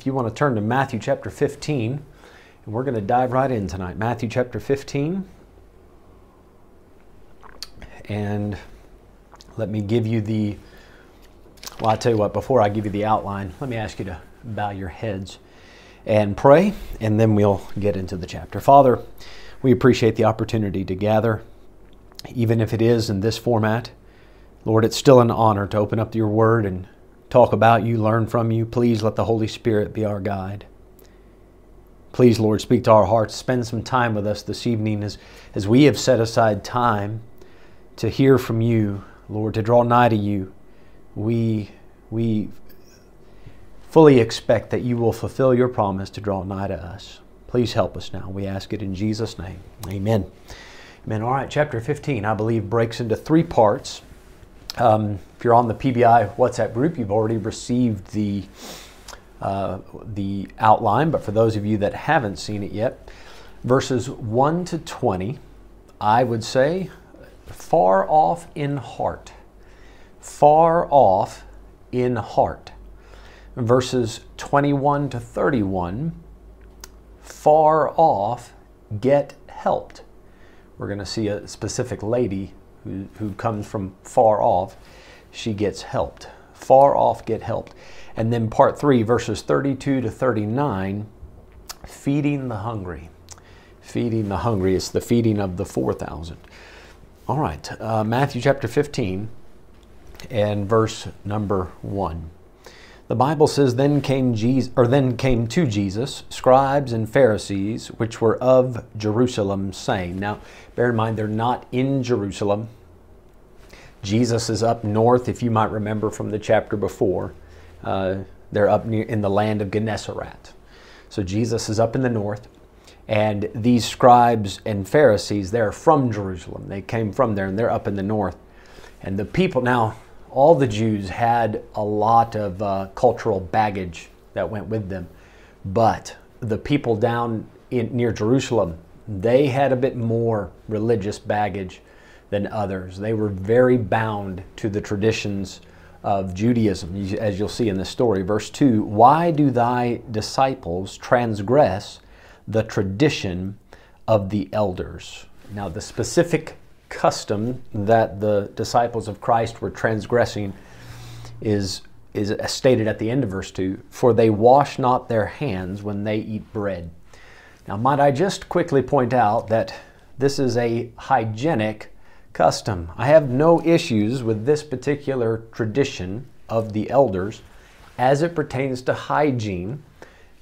if you want to turn to Matthew chapter 15, and we're going to dive right in tonight. Matthew chapter 15. And let me give you the, well, I'll tell you what, before I give you the outline, let me ask you to bow your heads and pray, and then we'll get into the chapter. Father, we appreciate the opportunity to gather, even if it is in this format. Lord, it's still an honor to open up your word and talk about you, learn from you. Please let the Holy Spirit be our guide. Please, Lord, speak to our hearts. Spend some time with us this evening as, as we have set aside time to hear from you, Lord, to draw nigh to you. We, we fully expect that you will fulfill your promise to draw nigh to us. Please help us now. We ask it in Jesus' name. Amen. Amen. All right, chapter 15, I believe, breaks into three parts. Um, if you're on the PBI WhatsApp group, you've already received the uh, the outline, but for those of you that haven't seen it yet, verses 1 to 20, I would say far off in heart. Far off in heart. Verses 21 to 31, far off, get helped. We're going to see a specific lady who, who comes from far off. She gets helped. Far off, get helped. And then part three, verses 32 to 39, feeding the hungry. Feeding the hungry. It's the feeding of the 4,000. All right, uh, Matthew chapter 15 and verse number 1. The Bible says, Then came Jesus, or then came to Jesus scribes and Pharisees, which were of Jerusalem, saying. Now, bear in mind, they're not in Jerusalem. Jesus is up north, if you might remember from the chapter before. Uh, they're up near in the land of Gennesaret. So Jesus is up in the north, and these scribes and Pharisees, they're from Jerusalem. They came from there, and they're up in the north. And the people, now, all the Jews had a lot of uh, cultural baggage that went with them, but the people down in, near Jerusalem, they had a bit more religious baggage than others. They were very bound to the traditions of Judaism, as you'll see in this story. Verse 2 Why do thy disciples transgress the tradition of the elders? Now, the specific custom that the disciples of Christ were transgressing is, is stated at the end of verse 2 For they wash not their hands when they eat bread. Now, might I just quickly point out that this is a hygienic custom. I have no issues with this particular tradition of the elders as it pertains to hygiene,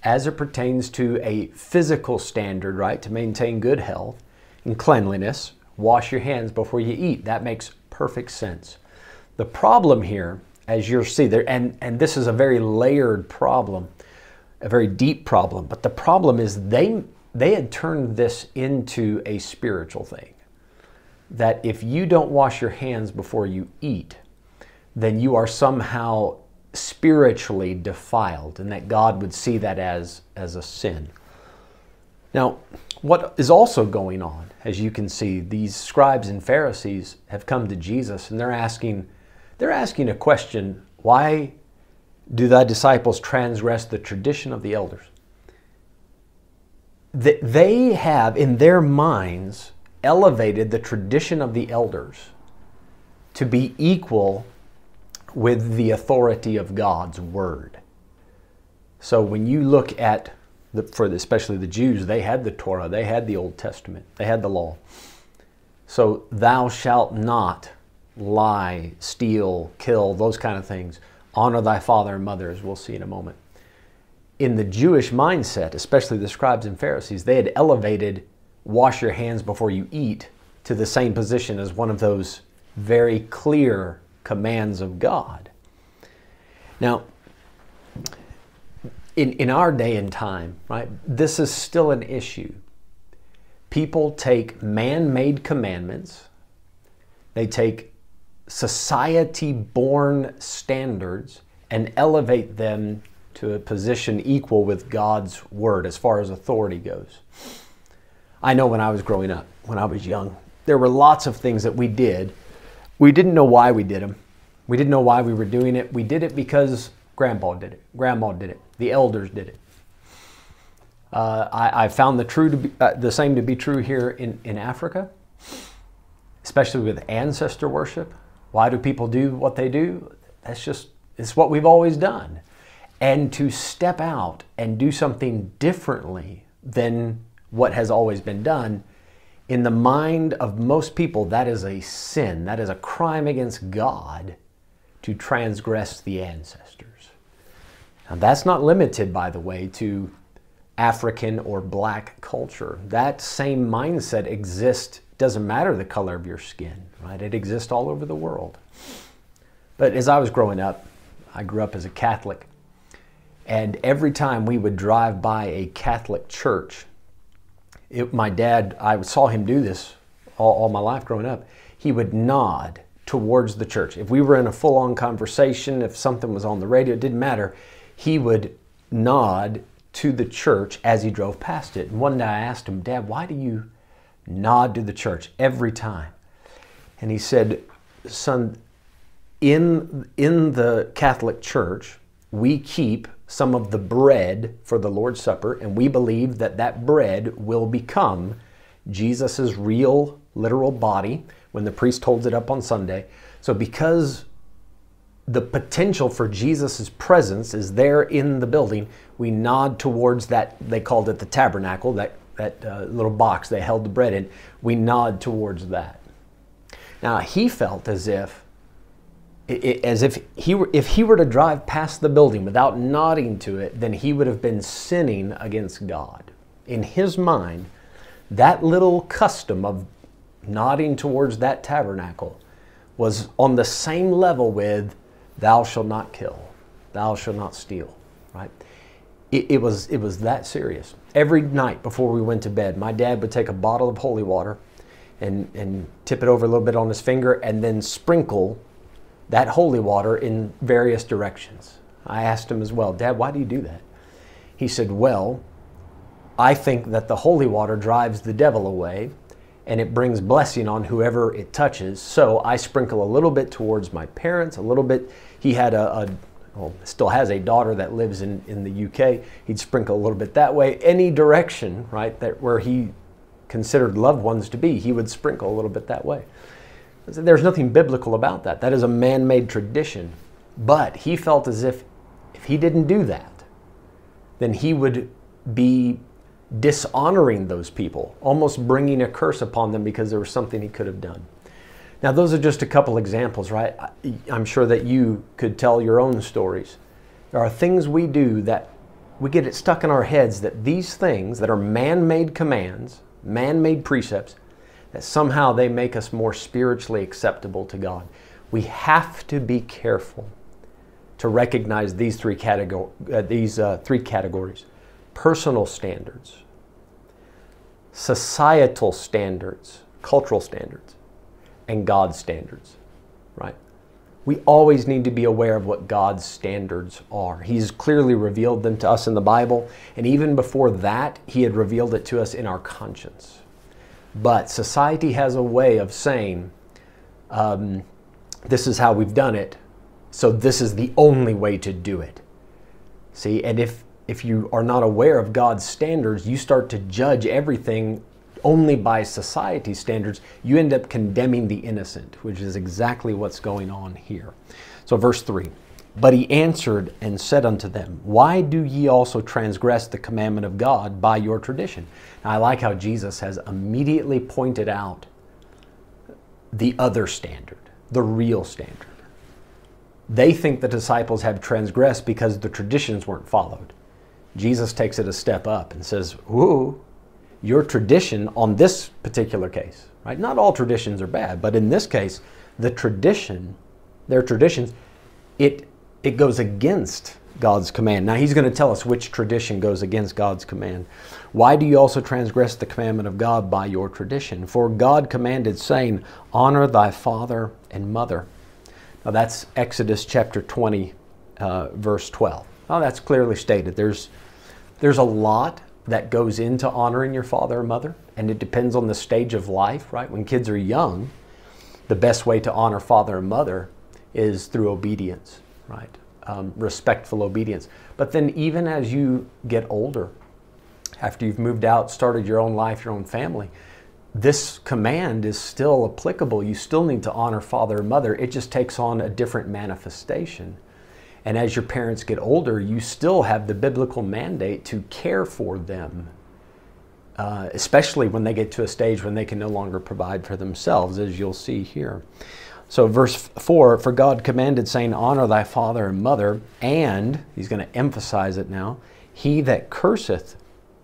as it pertains to a physical standard, right, to maintain good health and cleanliness. Wash your hands before you eat. That makes perfect sense. The problem here, as you'll see there, and, and this is a very layered problem, a very deep problem, but the problem is they, they had turned this into a spiritual thing that if you don't wash your hands before you eat, then you are somehow spiritually defiled and that God would see that as, as a sin. Now, what is also going on, as you can see, these scribes and Pharisees have come to Jesus and they're asking, they're asking a question, why do thy disciples transgress the tradition of the elders? That They have in their minds elevated the tradition of the elders to be equal with the authority of God's word. So when you look at the, for the, especially the Jews, they had the Torah, they had the Old Testament, they had the law. So thou shalt not lie, steal, kill, those kind of things. Honor thy father and mother, as we'll see in a moment. In the Jewish mindset, especially the scribes and Pharisees, they had elevated wash your hands before you eat to the same position as one of those very clear commands of God. Now, in, in our day and time, right, this is still an issue. People take man made commandments, they take society born standards and elevate them to a position equal with God's word as far as authority goes. I know when I was growing up, when I was young, there were lots of things that we did. We didn't know why we did them. We didn't know why we were doing it. We did it because Grandpa did it. Grandma did it. The elders did it. Uh, I, I, found the true be, uh, the same to be true here in, in Africa, especially with ancestor worship. Why do people do what they do? That's just it's what we've always done. And to step out and do something differently than what has always been done, in the mind of most people, that is a sin. That is a crime against God to transgress the ancestors. That's not limited, by the way, to African or black culture. That same mindset exists, doesn't matter the color of your skin, right? It exists all over the world. But as I was growing up, I grew up as a Catholic. And every time we would drive by a Catholic church, it, my dad, I saw him do this all, all my life growing up. He would nod towards the church. If we were in a full on conversation, if something was on the radio, it didn't matter. He would nod to the church as he drove past it. And one day I asked him, Dad, why do you nod to the church every time? And he said, Son, in, in the Catholic Church, we keep some of the bread for the Lord's Supper, and we believe that that bread will become Jesus' real, literal body when the priest holds it up on Sunday. So, because the potential for Jesus' presence is there in the building, we nod towards that. They called it the tabernacle, that, that uh, little box they held the bread in. We nod towards that. Now, he felt as if as if he were if he were to drive past the building without nodding to it, then he would have been sinning against God. In his mind, that little custom of nodding towards that tabernacle was on the same level with thou shalt not kill, thou shalt not steal, right? It, it, was, it was that serious. Every night before we went to bed, my dad would take a bottle of holy water and, and tip it over a little bit on his finger and then sprinkle that holy water in various directions. I asked him as well, Dad, why do you do that? He said, Well, I think that the holy water drives the devil away and it brings blessing on whoever it touches. So I sprinkle a little bit towards my parents, a little bit. He had a, a well, still has a daughter that lives in, in the UK. He'd sprinkle a little bit that way. Any direction, right, that where he considered loved ones to be, he would sprinkle a little bit that way. There's nothing biblical about that. That is a man made tradition. But he felt as if if he didn't do that, then he would be dishonoring those people, almost bringing a curse upon them because there was something he could have done. Now, those are just a couple examples, right? I'm sure that you could tell your own stories. There are things we do that we get it stuck in our heads that these things that are man made commands, man made precepts, that somehow they make us more spiritually acceptable to God. We have to be careful to recognize these three, uh, these, uh, three categories personal standards, societal standards, cultural standards, and God's standards, right? We always need to be aware of what God's standards are. He's clearly revealed them to us in the Bible, and even before that, He had revealed it to us in our conscience. But society has a way of saying, um, this is how we've done it, so this is the only way to do it. See, and if if you are not aware of God's standards, you start to judge everything only by society standards. You end up condemning the innocent, which is exactly what's going on here. So, verse 3 But he answered and said unto them, Why do ye also transgress the commandment of God by your tradition? Now, I like how Jesus has immediately pointed out the other standard, the real standard. They think the disciples have transgressed because the traditions weren't followed. Jesus takes it a step up and says, Whoa, your tradition on this particular case, right? Not all traditions are bad, but in this case, the tradition, their traditions, it it goes against God's command. Now he's going to tell us which tradition goes against God's command. Why do you also transgress the commandment of God by your tradition? For God commanded, saying, Honor thy father and mother. Now that's Exodus chapter 20, uh, verse 12. Now that's clearly stated. There's, there's a lot that goes into honoring your father or mother, and it depends on the stage of life, right? When kids are young, the best way to honor father and mother is through obedience, right? um, respectful obedience. But then, even as you get older, after you've moved out, started your own life, your own family, this command is still applicable. You still need to honor father and mother. It just takes on a different manifestation. And as your parents get older, you still have the biblical mandate to care for them, uh, especially when they get to a stage when they can no longer provide for themselves, as you'll see here. So, verse 4 For God commanded, saying, Honor thy father and mother, and, he's going to emphasize it now, he that curseth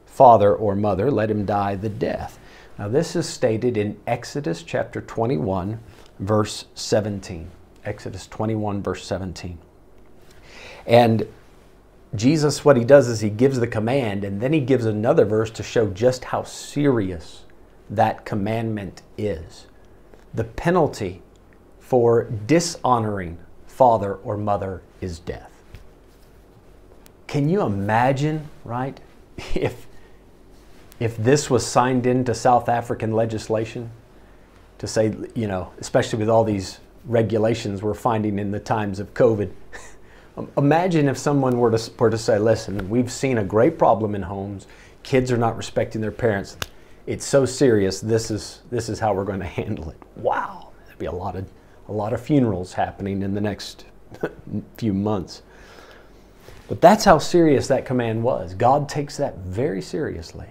father or mother, let him die the death. Now, this is stated in Exodus chapter 21, verse 17. Exodus 21, verse 17. And Jesus, what he does is he gives the command, and then he gives another verse to show just how serious that commandment is. The penalty for dishonoring father or mother is death. Can you imagine, right, if, if this was signed into South African legislation to say, you know, especially with all these regulations we're finding in the times of COVID? Imagine if someone were to, were to say, listen, we've seen a great problem in homes. Kids are not respecting their parents. It's so serious. This is, this is how we're going to handle it. Wow. There'd be a lot of, a lot of funerals happening in the next few months. But that's how serious that command was. God takes that very seriously.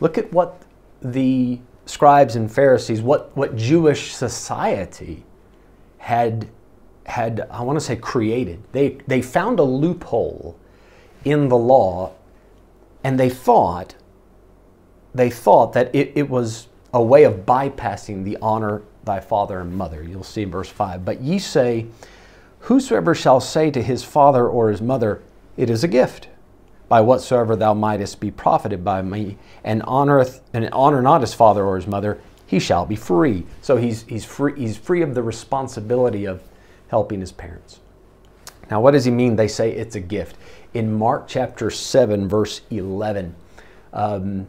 Look at what the scribes and Pharisees, what, what Jewish society had had, I want to say, created. They, they found a loophole in the law and they thought, they thought that it, it was a way of bypassing the honor thy father and mother. You'll see verse 5. But ye say, Whosoever shall say to his father or his mother, It is a gift, by whatsoever thou mightest be profited by me, and honoreth and honor not his father or his mother, he shall be free. So he's, he's, free, he's free of the responsibility of helping his parents. Now, what does he mean? They say it's a gift. In Mark chapter 7, verse 11, um,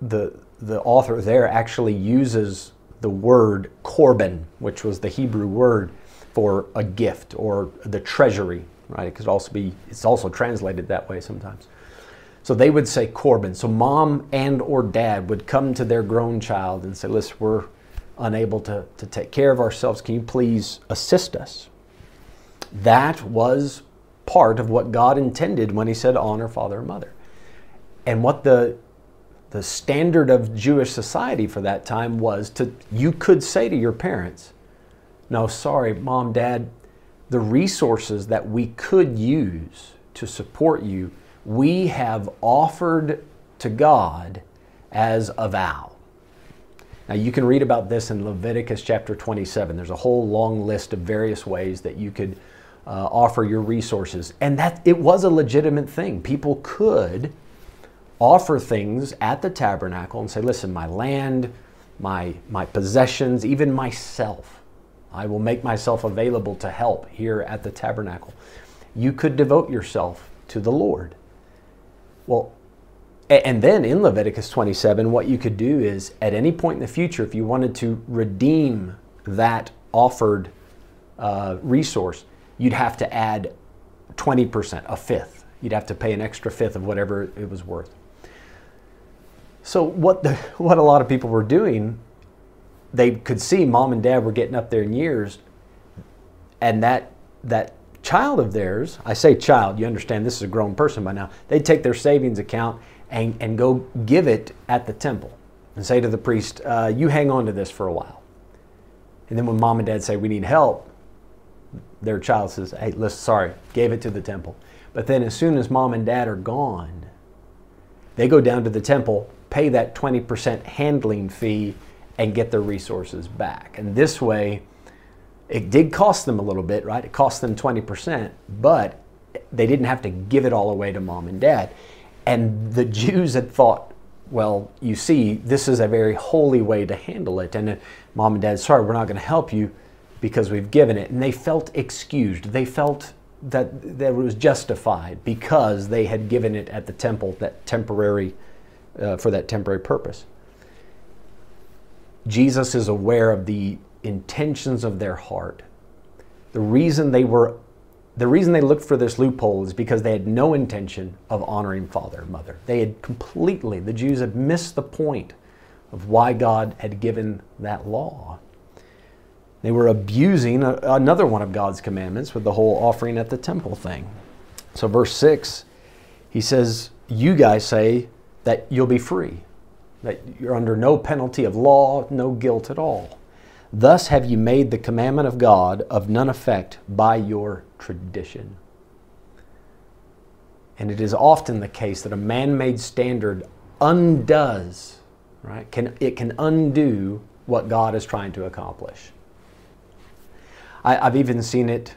the, the author there actually uses the word korban, which was the Hebrew word for a gift or the treasury, right? It could also be, it's also translated that way sometimes. So they would say korban. So mom and or dad would come to their grown child and say, listen, we're unable to, to take care of ourselves. Can you please assist us? That was part of what God intended when He said, honor father and mother. And what the the standard of Jewish society for that time was to you could say to your parents, "No, sorry, mom, dad, the resources that we could use to support you, we have offered to God as a vow." Now, you can read about this in Leviticus chapter 27. There's a whole long list of various ways that you could uh, offer your resources. And that it was a legitimate thing. People could offer things at the tabernacle and say, listen, my land, my, my possessions, even myself, I will make myself available to help here at the tabernacle. You could devote yourself to the Lord. Well, and then in Leviticus 27, what you could do is at any point in the future, if you wanted to redeem that offered uh, resource, you'd have to add 20%, a fifth. You'd have to pay an extra fifth of whatever it was worth. So what the what a lot of people were doing, they could see mom and dad were getting up there in years, and that that child of theirs, I say child, you understand this is a grown person by now, they'd take their savings account and, and go give it at the temple and say to the priest, uh, you hang on to this for a while. And then when mom and dad say, we need help, their child says, hey, listen, sorry, gave it to the temple. But then as soon as mom and dad are gone, they go down to the temple, pay that 20% handling fee, and get their resources back. And this way, it did cost them a little bit, right? It cost them 20%, but they didn't have to give it all away to mom and dad. And the Jews had thought, well, you see, this is a very holy way to handle it. And mom and dad, sorry, we're not going to help you because we've given it. And they felt excused. They felt that, that it was justified because they had given it at the temple that temporary, uh, for that temporary purpose. Jesus is aware of the intentions of their heart. The reason they were the reason they looked for this loophole is because they had no intention of honoring father and mother. They had completely, the Jews had missed the point of why God had given that law. They were abusing a, another one of God's commandments with the whole offering at the temple thing. So, verse 6, he says, You guys say that you'll be free, that you're under no penalty of law, no guilt at all. Thus have you made the commandment of God of none effect by your tradition. And it is often the case that a man made standard undoes, right? Can, it can undo what God is trying to accomplish. I, have even seen it.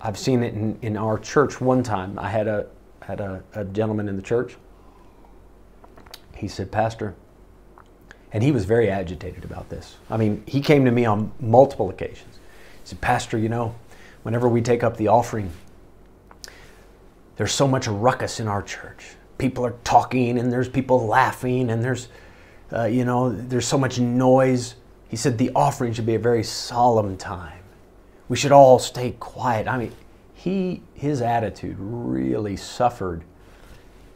I've seen it in, in our church one time. I had a had a, a gentleman in the church. He said, Pastor, and he was very agitated about this. I mean, he came to me on multiple occasions. He said, Pastor, you know, whenever we take up the offering, there's so much ruckus in our church. People are talking and there's people laughing and there's, uh, you know, there's so much noise. He said the offering should be a very solemn time. We should all stay quiet. I mean, he, his attitude really suffered.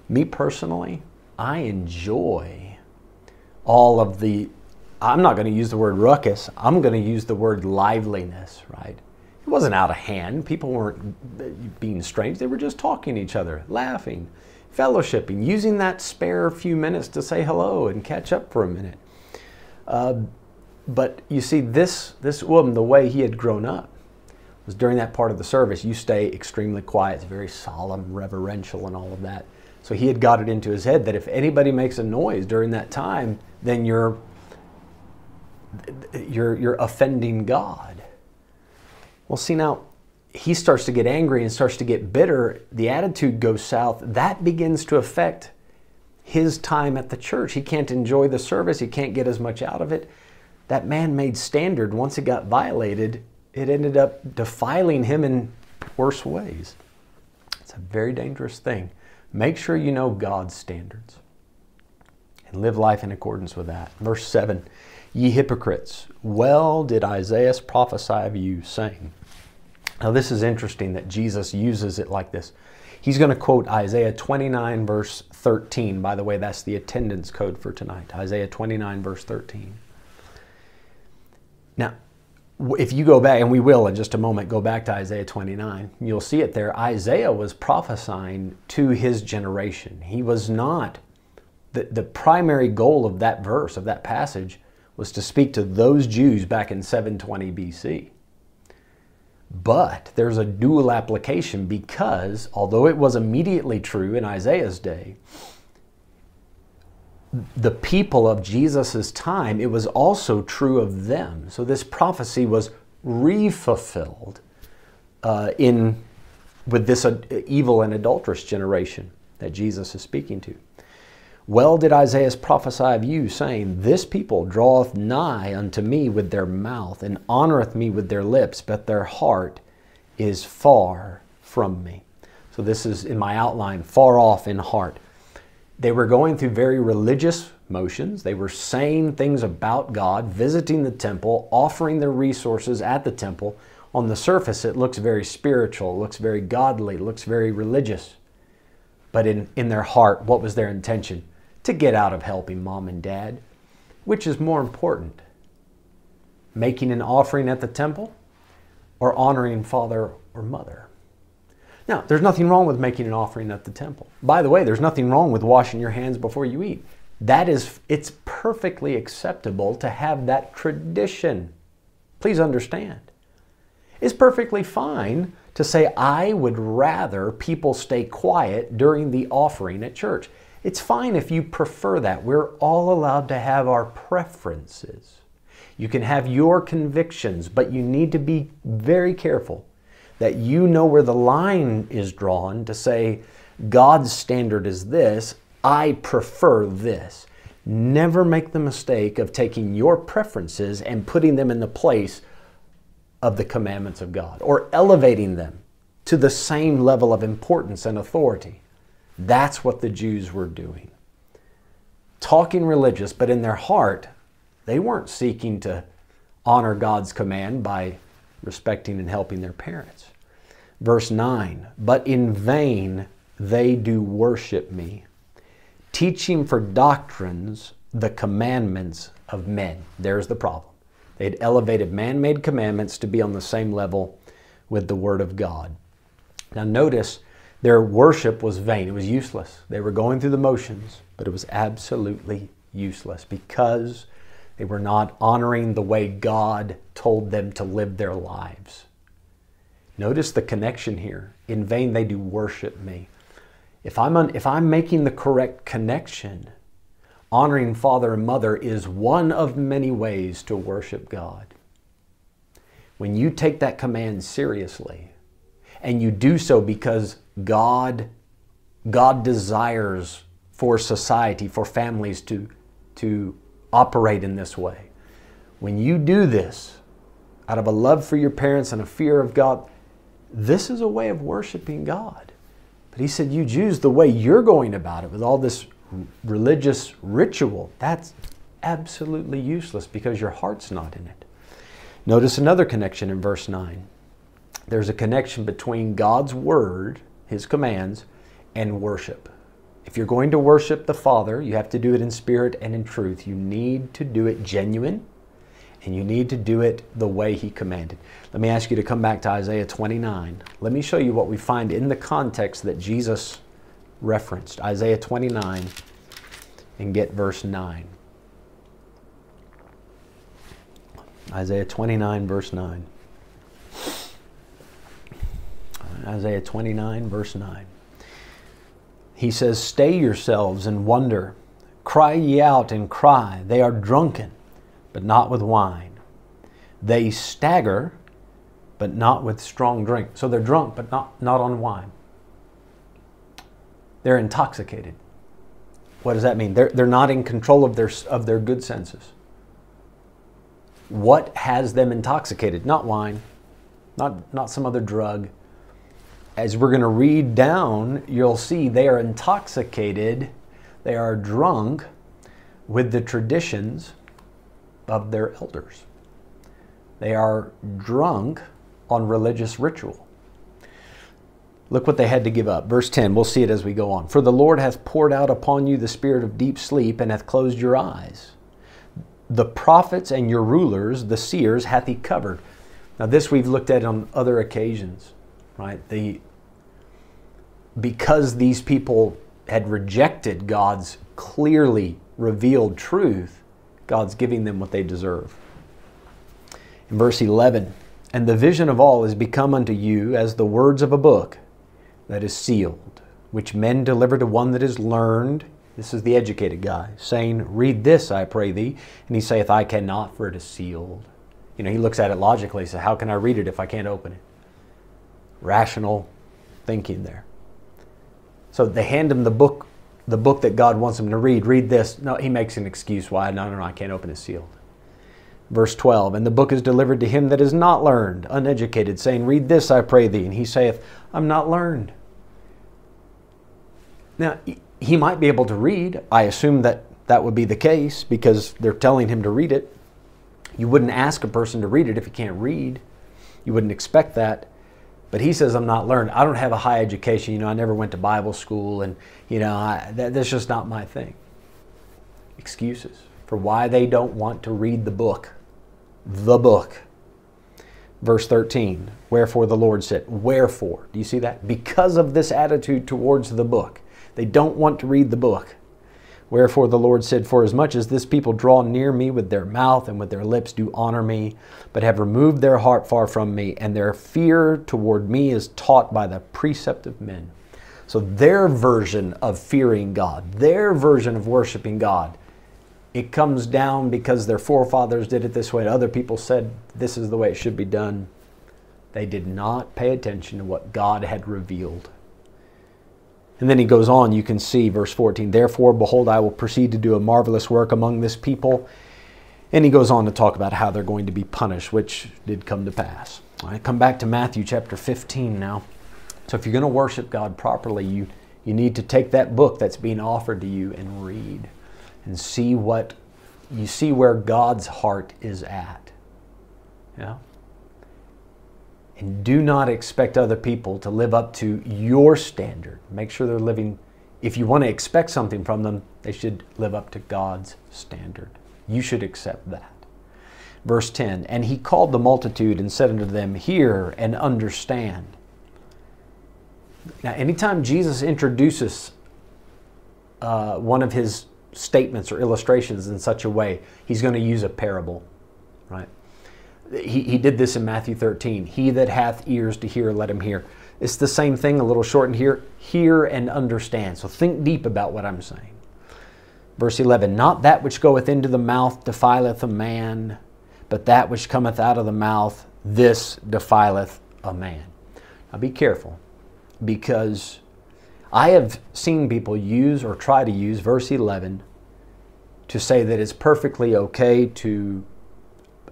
Me personally, I enjoy all of the, I'm not going to use the word ruckus, I'm going to use the word liveliness, right? It wasn't out of hand. People weren't being strange. They were just talking to each other, laughing, fellowshipping, using that spare few minutes to say hello and catch up for a minute. Uh, but you see, this, this woman, the way he had grown up, was during that part of the service, you stay extremely quiet. It's very solemn, reverential, and all of that. So he had got it into his head that if anybody makes a noise during that time, then you're, you're, you're offending God. Well, see, now he starts to get angry and starts to get bitter. The attitude goes south. That begins to affect his time at the church. He can't enjoy the service, he can't get as much out of it. That man made standard, once it got violated, it ended up defiling him in worse ways. It's a very dangerous thing. Make sure you know God's standards and live life in accordance with that. Verse 7 Ye hypocrites, well did Isaiah prophesy of you, saying, Now, this is interesting that Jesus uses it like this. He's going to quote Isaiah 29, verse 13. By the way, that's the attendance code for tonight. Isaiah 29, verse 13. Now, if you go back, and we will in just a moment go back to Isaiah 29, you'll see it there. Isaiah was prophesying to his generation. He was not, the, the primary goal of that verse, of that passage, was to speak to those Jews back in 720 BC. But there's a dual application because, although it was immediately true in Isaiah's day, the people of Jesus' time, it was also true of them. So this prophecy was refulfilled uh, in with this uh, evil and adulterous generation that Jesus is speaking to. Well did Isaiah prophesy of you, saying, This people draweth nigh unto me with their mouth, and honoreth me with their lips, but their heart is far from me. So this is in my outline, far off in heart. They were going through very religious motions. They were saying things about God, visiting the temple, offering their resources at the temple. On the surface, it looks very spiritual, looks very godly, looks very religious. But in, in their heart, what was their intention? To get out of helping mom and dad. Which is more important? Making an offering at the temple or honoring father or mother? Now, there's nothing wrong with making an offering at the temple. By the way, there's nothing wrong with washing your hands before you eat. That is, it's perfectly acceptable to have that tradition. Please understand. It's perfectly fine to say, I would rather people stay quiet during the offering at church. It's fine if you prefer that. We're all allowed to have our preferences. You can have your convictions, but you need to be very careful that you know where the line is drawn to say, God's standard is this, I prefer this. Never make the mistake of taking your preferences and putting them in the place of the commandments of God or elevating them to the same level of importance and authority. That's what the Jews were doing. Talking religious, but in their heart, they weren't seeking to honor God's command by respecting and helping their parents. Verse 9, but in vain they do worship me, teaching for doctrines the commandments of men. There's the problem. They'd elevated man made commandments to be on the same level with the Word of God. Now, notice their worship was vain, it was useless. They were going through the motions, but it was absolutely useless because they were not honoring the way God told them to live their lives. Notice the connection here. In vain they do worship me. If I'm, un, if I'm making the correct connection, honoring father and mother is one of many ways to worship God. When you take that command seriously, and you do so because God, God desires for society, for families to, to operate in this way. When you do this out of a love for your parents and a fear of God, this is a way of worshiping God. But he said, You Jews, the way you're going about it with all this religious ritual, that's absolutely useless because your heart's not in it. Notice another connection in verse 9. There's a connection between God's word, his commands, and worship. If you're going to worship the Father, you have to do it in spirit and in truth. You need to do it genuine and you need to do it the way he commanded. Let me ask you to come back to Isaiah 29. Let me show you what we find in the context that Jesus referenced. Isaiah 29 and get verse 9. Isaiah 29, verse 9. Isaiah 29, verse 9. He says, Stay yourselves and wonder. Cry ye out and cry. They are drunken but not with wine. They stagger, but not with strong drink. So they're drunk, but not, not on wine. They're intoxicated. What does that mean? They're, they're not in control of their, of their good senses. What has them intoxicated? Not wine, not, not some other drug. As we're going to read down, you'll see they are intoxicated, they are drunk with the traditions of their elders. They are drunk on religious ritual. Look what they had to give up. Verse 10, we'll see it as we go on. For the Lord hath poured out upon you the spirit of deep sleep and hath closed your eyes. The prophets and your rulers, the seers, hath he covered. Now, this we've looked at on other occasions, right? The, because these people had rejected God's clearly revealed truth, God's giving them what they deserve. In verse 11, and the vision of all is become unto you as the words of a book that is sealed, which men deliver to one that is learned. This is the educated guy, saying, Read this, I pray thee. And he saith, I cannot, for it is sealed. You know, he looks at it logically, so how can I read it if I can't open it? Rational thinking there. So they hand him the book the book that God wants him to read. Read this. No, he makes an excuse why. No, no, no, I can't open it sealed. Verse 12, and the book is delivered to him that is not learned, uneducated, saying, Read this, I pray thee. And he saith, I'm not learned. Now, he might be able to read. I assume that that would be the case because they're telling him to read it. You wouldn't ask a person to read it if he can't read. You wouldn't expect that. But he says, I'm not learned. I don't have a high education. You know, I never went to Bible school, and, you know, I, that, that's just not my thing. Excuses for why they don't want to read the book. The book. Verse 13, wherefore the Lord said, Wherefore? Do you see that? Because of this attitude towards the book. They don't want to read the book. Wherefore the Lord said, For as much as this people draw near me with their mouth and with their lips do honor me, but have removed their heart far from me, and their fear toward me is taught by the precept of men. So their version of fearing God, their version of worshiping God, it comes down because their forefathers did it this way, other people said this is the way it should be done. They did not pay attention to what God had revealed. And then he goes on, you can see verse 14, therefore, behold, I will proceed to do a marvelous work among this people. And he goes on to talk about how they're going to be punished, which did come to pass. Right, come back to Matthew chapter 15 now. So if you're going to worship God properly, you, you need to take that book that's being offered to you and read and see what you see where God's heart is at. Yeah. And do not expect other people to live up to your standard. Make sure they're living, if you want to expect something from them, they should live up to God's standard. You should accept that. Verse 10 And he called the multitude and said unto them, Hear and understand. Now, anytime Jesus introduces uh, one of his statements or illustrations in such a way, he's going to use a parable, right? He, he did this in Matthew 13. He that hath ears to hear, let him hear. It's the same thing, a little shortened here. Hear and understand. So think deep about what I'm saying. Verse 11 Not that which goeth into the mouth defileth a man, but that which cometh out of the mouth, this defileth a man. Now be careful, because I have seen people use or try to use verse 11 to say that it's perfectly okay to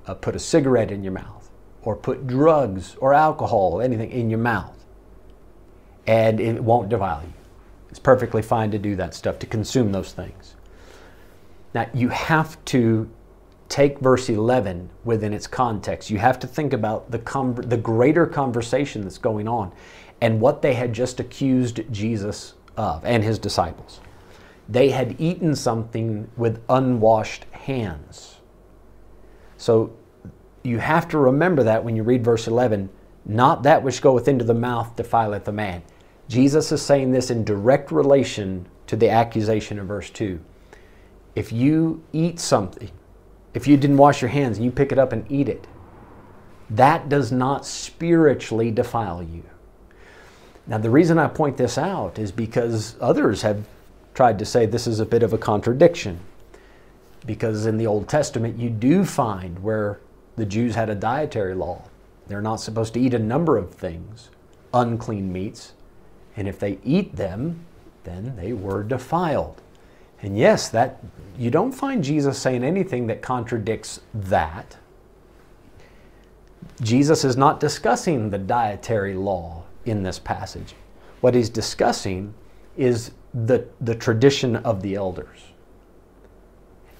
uh, put a cigarette in your mouth or put drugs or alcohol, anything in your mouth, and it won't defile you. It's perfectly fine to do that stuff, to consume those things. Now, you have to take verse 11 within its context. You have to think about the, the greater conversation that's going on and what they had just accused Jesus of and his disciples. They had eaten something with unwashed hands. So you have to remember that when you read verse 11 not that which goeth into the mouth defileth a man. Jesus is saying this in direct relation to the accusation in verse 2. If you eat something, if you didn't wash your hands and you pick it up and eat it, that does not spiritually defile you. Now, the reason I point this out is because others have tried to say this is a bit of a contradiction. Because in the Old Testament, you do find where the Jews had a dietary law. They're not supposed to eat a number of things, unclean meats, and if they eat them, then they were defiled. And yes, that you don't find Jesus saying anything that contradicts that. Jesus is not discussing the dietary law in this passage. What he's discussing is the, the tradition of the elders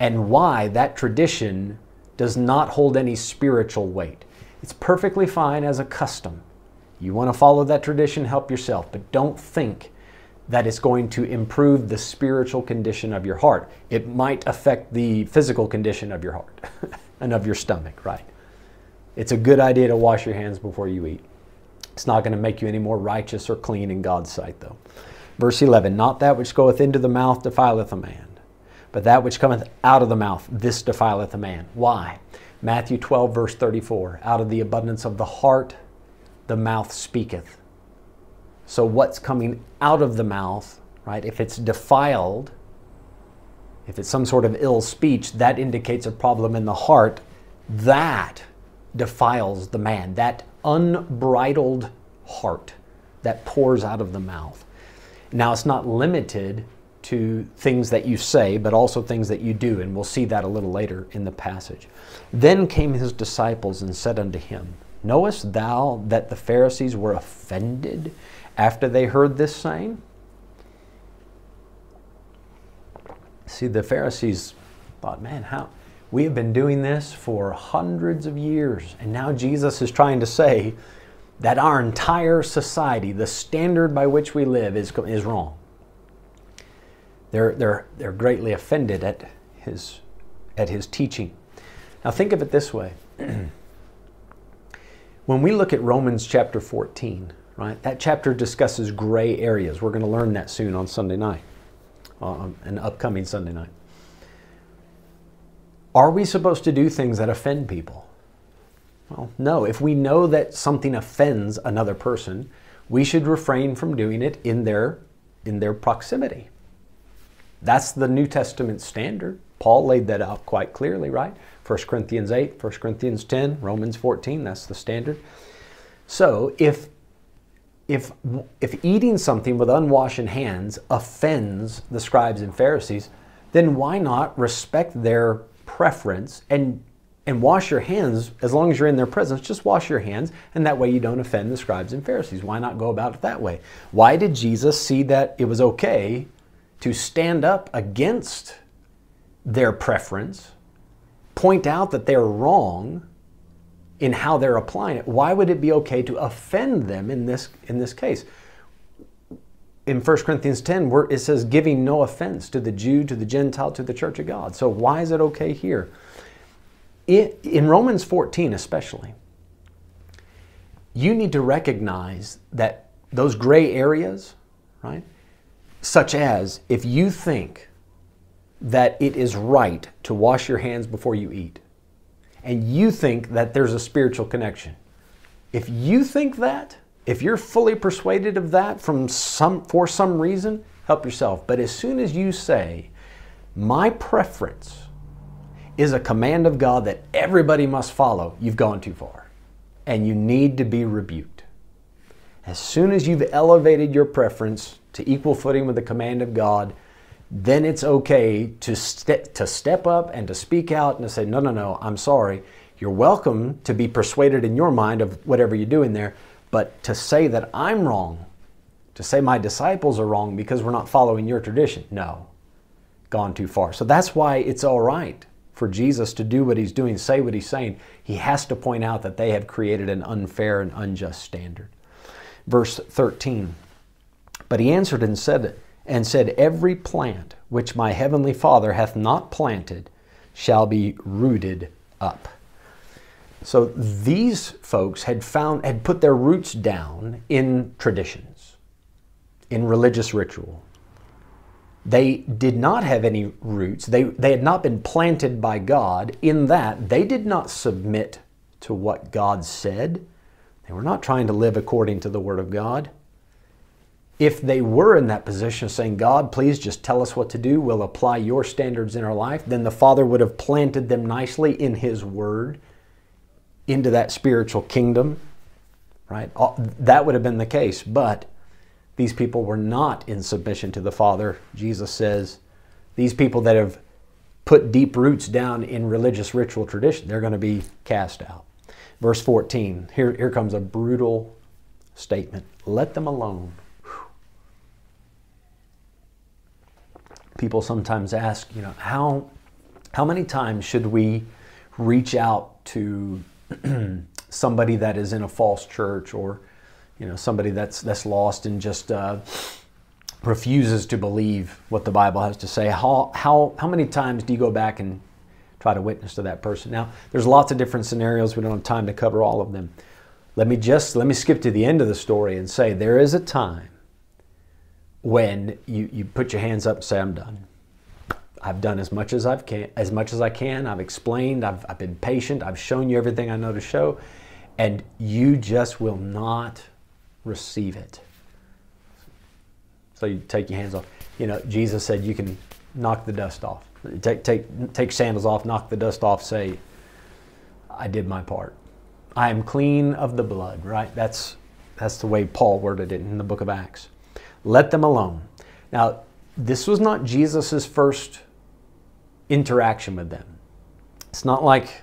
and why that tradition does not hold any spiritual weight. It's perfectly fine as a custom. You want to follow that tradition, help yourself, but don't think that it's going to improve the spiritual condition of your heart. It might affect the physical condition of your heart and of your stomach, right? It's a good idea to wash your hands before you eat. It's not going to make you any more righteous or clean in God's sight, though. Verse 11 Not that which goeth into the mouth defileth a man, but that which cometh out of the mouth, this defileth a man. Why? Matthew 12, verse 34 Out of the abundance of the heart, the mouth speaketh. So, what's coming out of the mouth, right? If it's defiled, if it's some sort of ill speech, that indicates a problem in the heart. That defiles the man. That unbridled heart that pours out of the mouth. Now, it's not limited to things that you say, but also things that you do, and we'll see that a little later in the passage. Then came his disciples and said unto him, Knowest thou that the Pharisees were offended after they heard this saying? See, the Pharisees thought, man, how we have been doing this for hundreds of years, and now Jesus is trying to say that our entire society, the standard by which we live, is, is wrong. They're, they're, they're greatly offended at his, at his teaching. Now, think of it this way. when we look at Romans chapter 14, right, that chapter discusses gray areas. We're going to learn that soon on Sunday night, um, an upcoming Sunday night. Are we supposed to do things that offend people? Well, no. If we know that something offends another person, we should refrain from doing it in their, in their proximity. That's the New Testament standard. Paul laid that out quite clearly, right? 1 Corinthians 8, 1 Corinthians 10, Romans 14, that's the standard. So if if if eating something with unwashed hands offends the scribes and Pharisees, then why not respect their preference and and wash your hands as long as you're in their presence just wash your hands and that way you don't offend the scribes and pharisees why not go about it that way why did jesus see that it was okay to stand up against their preference point out that they're wrong in how they're applying it. Why would it be okay to offend them in this, in this case? In 1 Corinthians 10, where it says, giving no offense to the Jew, to the Gentile, to the church of God. So why is it okay here? It, in Romans 14, especially, you need to recognize that those gray areas, right? Such as if you think that it is right to wash your hands before you eat, and you think that there's a spiritual connection. If you think that, if you're fully persuaded of that from some for some reason, help yourself. But as soon as you say, my preference is a command of God that everybody must follow, you've gone too far. And you need to be rebuked. As soon as you've elevated your preference to equal footing with the command of God, then it's okay to, st- to step up and to speak out and to say, no, no, no, I'm sorry. You're welcome to be persuaded in your mind of whatever you're doing there, but to say that I'm wrong, to say my disciples are wrong because we're not following your tradition, no, gone too far. So that's why it's all right for Jesus to do what he's doing, say what he's saying. He has to point out that they have created an unfair and unjust standard. Verse 13. But he answered and said, and said, Every plant which my heavenly Father hath not planted shall be rooted up. So these folks had found had put their roots down in traditions, in religious ritual. They did not have any roots. They, they had not been planted by God in that they did not submit to what God said. They were not trying to live according to the Word of God if they were in that position saying, God, please just tell us what to do, we'll apply your standards in our life, then the Father would have planted them nicely in His Word into that spiritual kingdom, right? Uh, that would have been the case. But these people were not in submission to the Father. Jesus says, these people that have put deep roots down in religious ritual tradition, they're going to be cast out. Verse 14, here, here comes a brutal statement let them alone. People sometimes ask, you know, how how many times should we reach out to somebody that is in a false church or you know somebody that's that's lost and just uh, refuses to believe what the Bible has to say? How how how many times do you go back and try to witness to that person? Now, there's lots of different scenarios. We don't have time to cover all of them. Let me just let me skip to the end of the story and say there is a time when you, you put your hands up and say, I'm done. I've done as much as I've can as much as I can. I've explained, I've, I've been patient, I've shown you everything I know to show, and you just will not receive it. So you take your hands off. You know, Jesus said you can knock the dust off. Take take take sandals off, knock the dust off, say, I did my part. I am clean of the blood, right? That's that's the way Paul worded it in the book of Acts. Let them alone. Now, this was not Jesus' first interaction with them. It's not like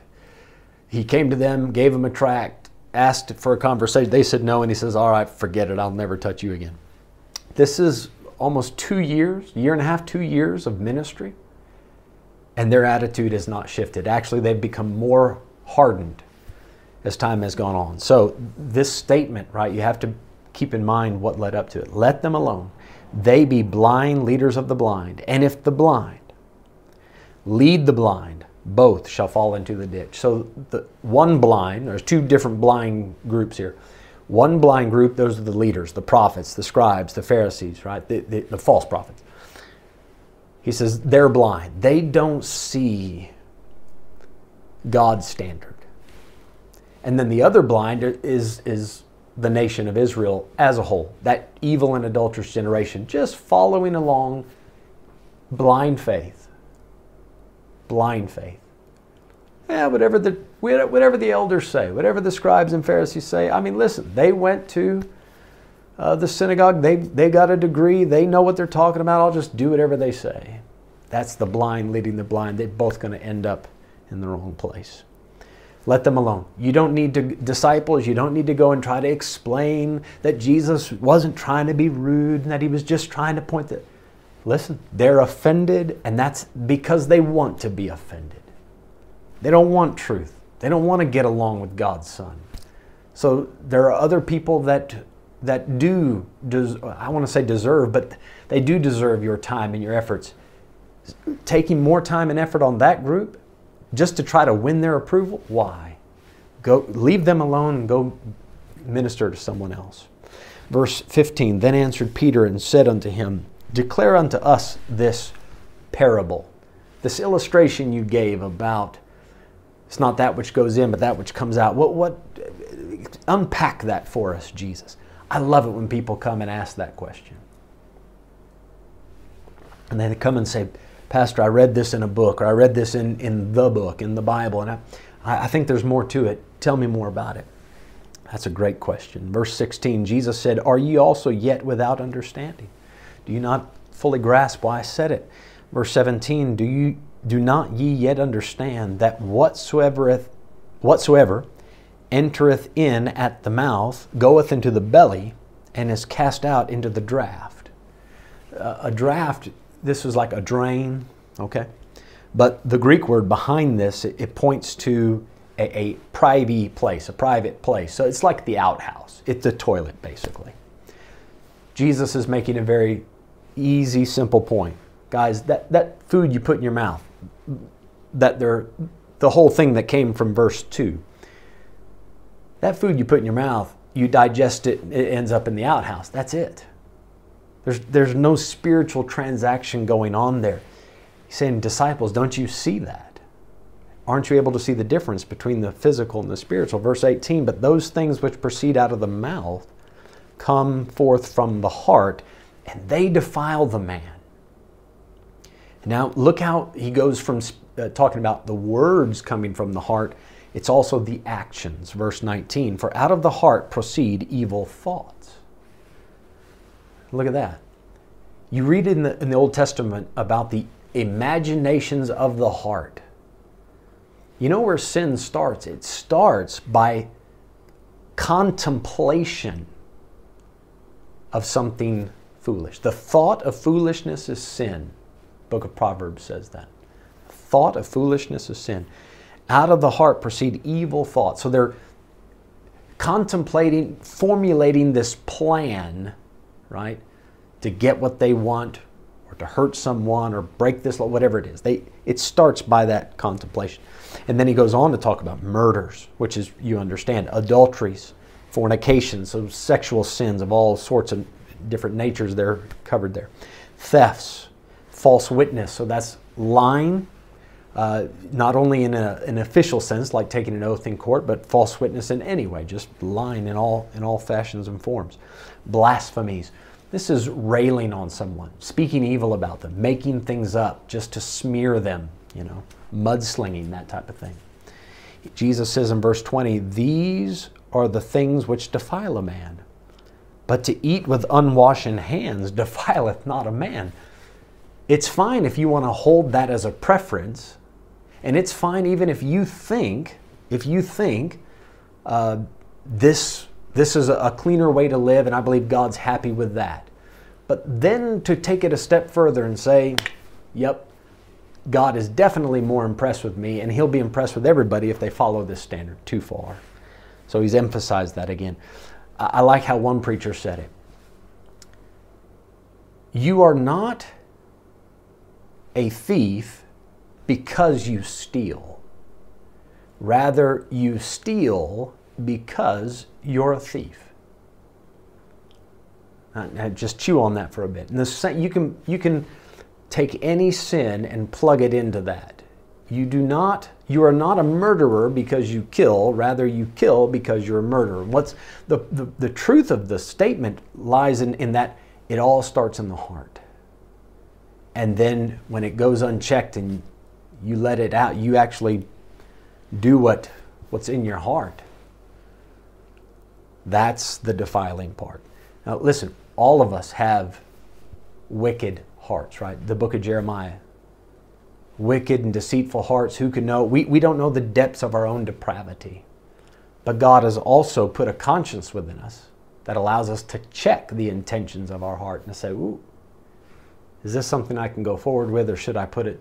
he came to them, gave them a tract, asked for a conversation. They said no, and he says, All right, forget it. I'll never touch you again. This is almost two years, year and a half, two years of ministry, and their attitude has not shifted. Actually, they've become more hardened as time has gone on. So, this statement, right, you have to keep in mind what led up to it. Let them alone. They be blind leaders of the blind. And if the blind lead the blind, both shall fall into the ditch. So the one blind, there's two different blind groups here. One blind group, those are the leaders, the prophets, the scribes, the Pharisees, right? The, the, the false prophets. He says they're blind. They don't see God's standard. And then the other blind is, is the nation of Israel as a whole, that evil and adulterous generation, just following along blind faith. Blind faith. Yeah, whatever the whatever the elders say, whatever the scribes and Pharisees say. I mean, listen, they went to uh, the synagogue. They they got a degree. They know what they're talking about. I'll just do whatever they say. That's the blind leading the blind. They're both going to end up in the wrong place. Let them alone. You don't need to, disciples, you don't need to go and try to explain that Jesus wasn't trying to be rude and that he was just trying to point that. Listen, they're offended, and that's because they want to be offended. They don't want truth. They don't want to get along with God's Son. So there are other people that that do des- I want to say deserve, but they do deserve your time and your efforts. Taking more time and effort on that group just to try to win their approval, why? Go leave them alone and go minister to someone else. Verse 15 Then answered Peter and said unto him, Declare unto us this parable. This illustration you gave about it's not that which goes in, but that which comes out. What, what, unpack that for us, Jesus. I love it when people come and ask that question. And they come and say, Pastor, I read this in a book, or I read this in, in the book, in the Bible, and I, I think there's more to it. Tell me more about it. That's a great question. Verse 16, Jesus said, Are ye also yet without understanding? Do you not fully grasp why I said it? Verse 17, Do you do not ye yet understand that whatsoever whatsoever entereth in at the mouth goeth into the belly and is cast out into the draft? Uh, a draft, this is like a drain, okay? But the Greek word behind this, it, it points to a, a private place, a private place. So it's like the outhouse. It's a toilet, basically. Jesus is making a very easy, simple point. Guys, that, that food you put in your mouth, that they're, the whole thing that came from verse 2, that food you put in your mouth, you digest it, it ends up in the outhouse. That's it. There's, there's no spiritual transaction going on there. He's saying, disciples, don't you see that? aren't you able to see the difference between the physical and the spiritual? Verse 18, but those things which proceed out of the mouth come forth from the heart, and they defile the man. Now, look how he goes from uh, talking about the words coming from the heart, it's also the actions. Verse 19, for out of the heart proceed evil thoughts. Look at that. You read in the, in the Old Testament about the imaginations of the heart. You know where sin starts? It starts by contemplation of something foolish. The thought of foolishness is sin. Book of Proverbs says that. Thought of foolishness is sin. Out of the heart proceed evil thoughts. So they're contemplating, formulating this plan, right, to get what they want or to hurt someone or break this law, whatever it is. They, it starts by that contemplation. And then he goes on to talk about murders, which is, you understand, adulteries, fornications, so sexual sins of all sorts of different natures they're covered there. Thefts, false witness, so that's lying, uh, not only in a, an official sense, like taking an oath in court, but false witness in any way, just lying in all, in all fashions and forms. Blasphemies. This is railing on someone, speaking evil about them, making things up just to smear them, you know mudslinging, that type of thing. Jesus says in verse 20, These are the things which defile a man, but to eat with unwashen hands defileth not a man. It's fine if you want to hold that as a preference, and it's fine even if you think, if you think uh, this, this is a cleaner way to live, and I believe God's happy with that. But then to take it a step further and say, yep, God is definitely more impressed with me, and He'll be impressed with everybody if they follow this standard too far. So He's emphasized that again. I like how one preacher said it. You are not a thief because you steal. Rather, you steal because you're a thief. Now, just chew on that for a bit. And the, you can you can take any sin and plug it into that. You do not you are not a murderer because you kill, rather you kill because you're a murderer. What's the, the, the truth of the statement lies in, in that it all starts in the heart. And then when it goes unchecked and you let it out, you actually do what, what's in your heart. That's the defiling part. Now, listen, all of us have wicked hearts, right? The book of Jeremiah. Wicked and deceitful hearts, who can know? We, we don't know the depths of our own depravity. But God has also put a conscience within us that allows us to check the intentions of our heart and say, ooh, is this something I can go forward with or should I put it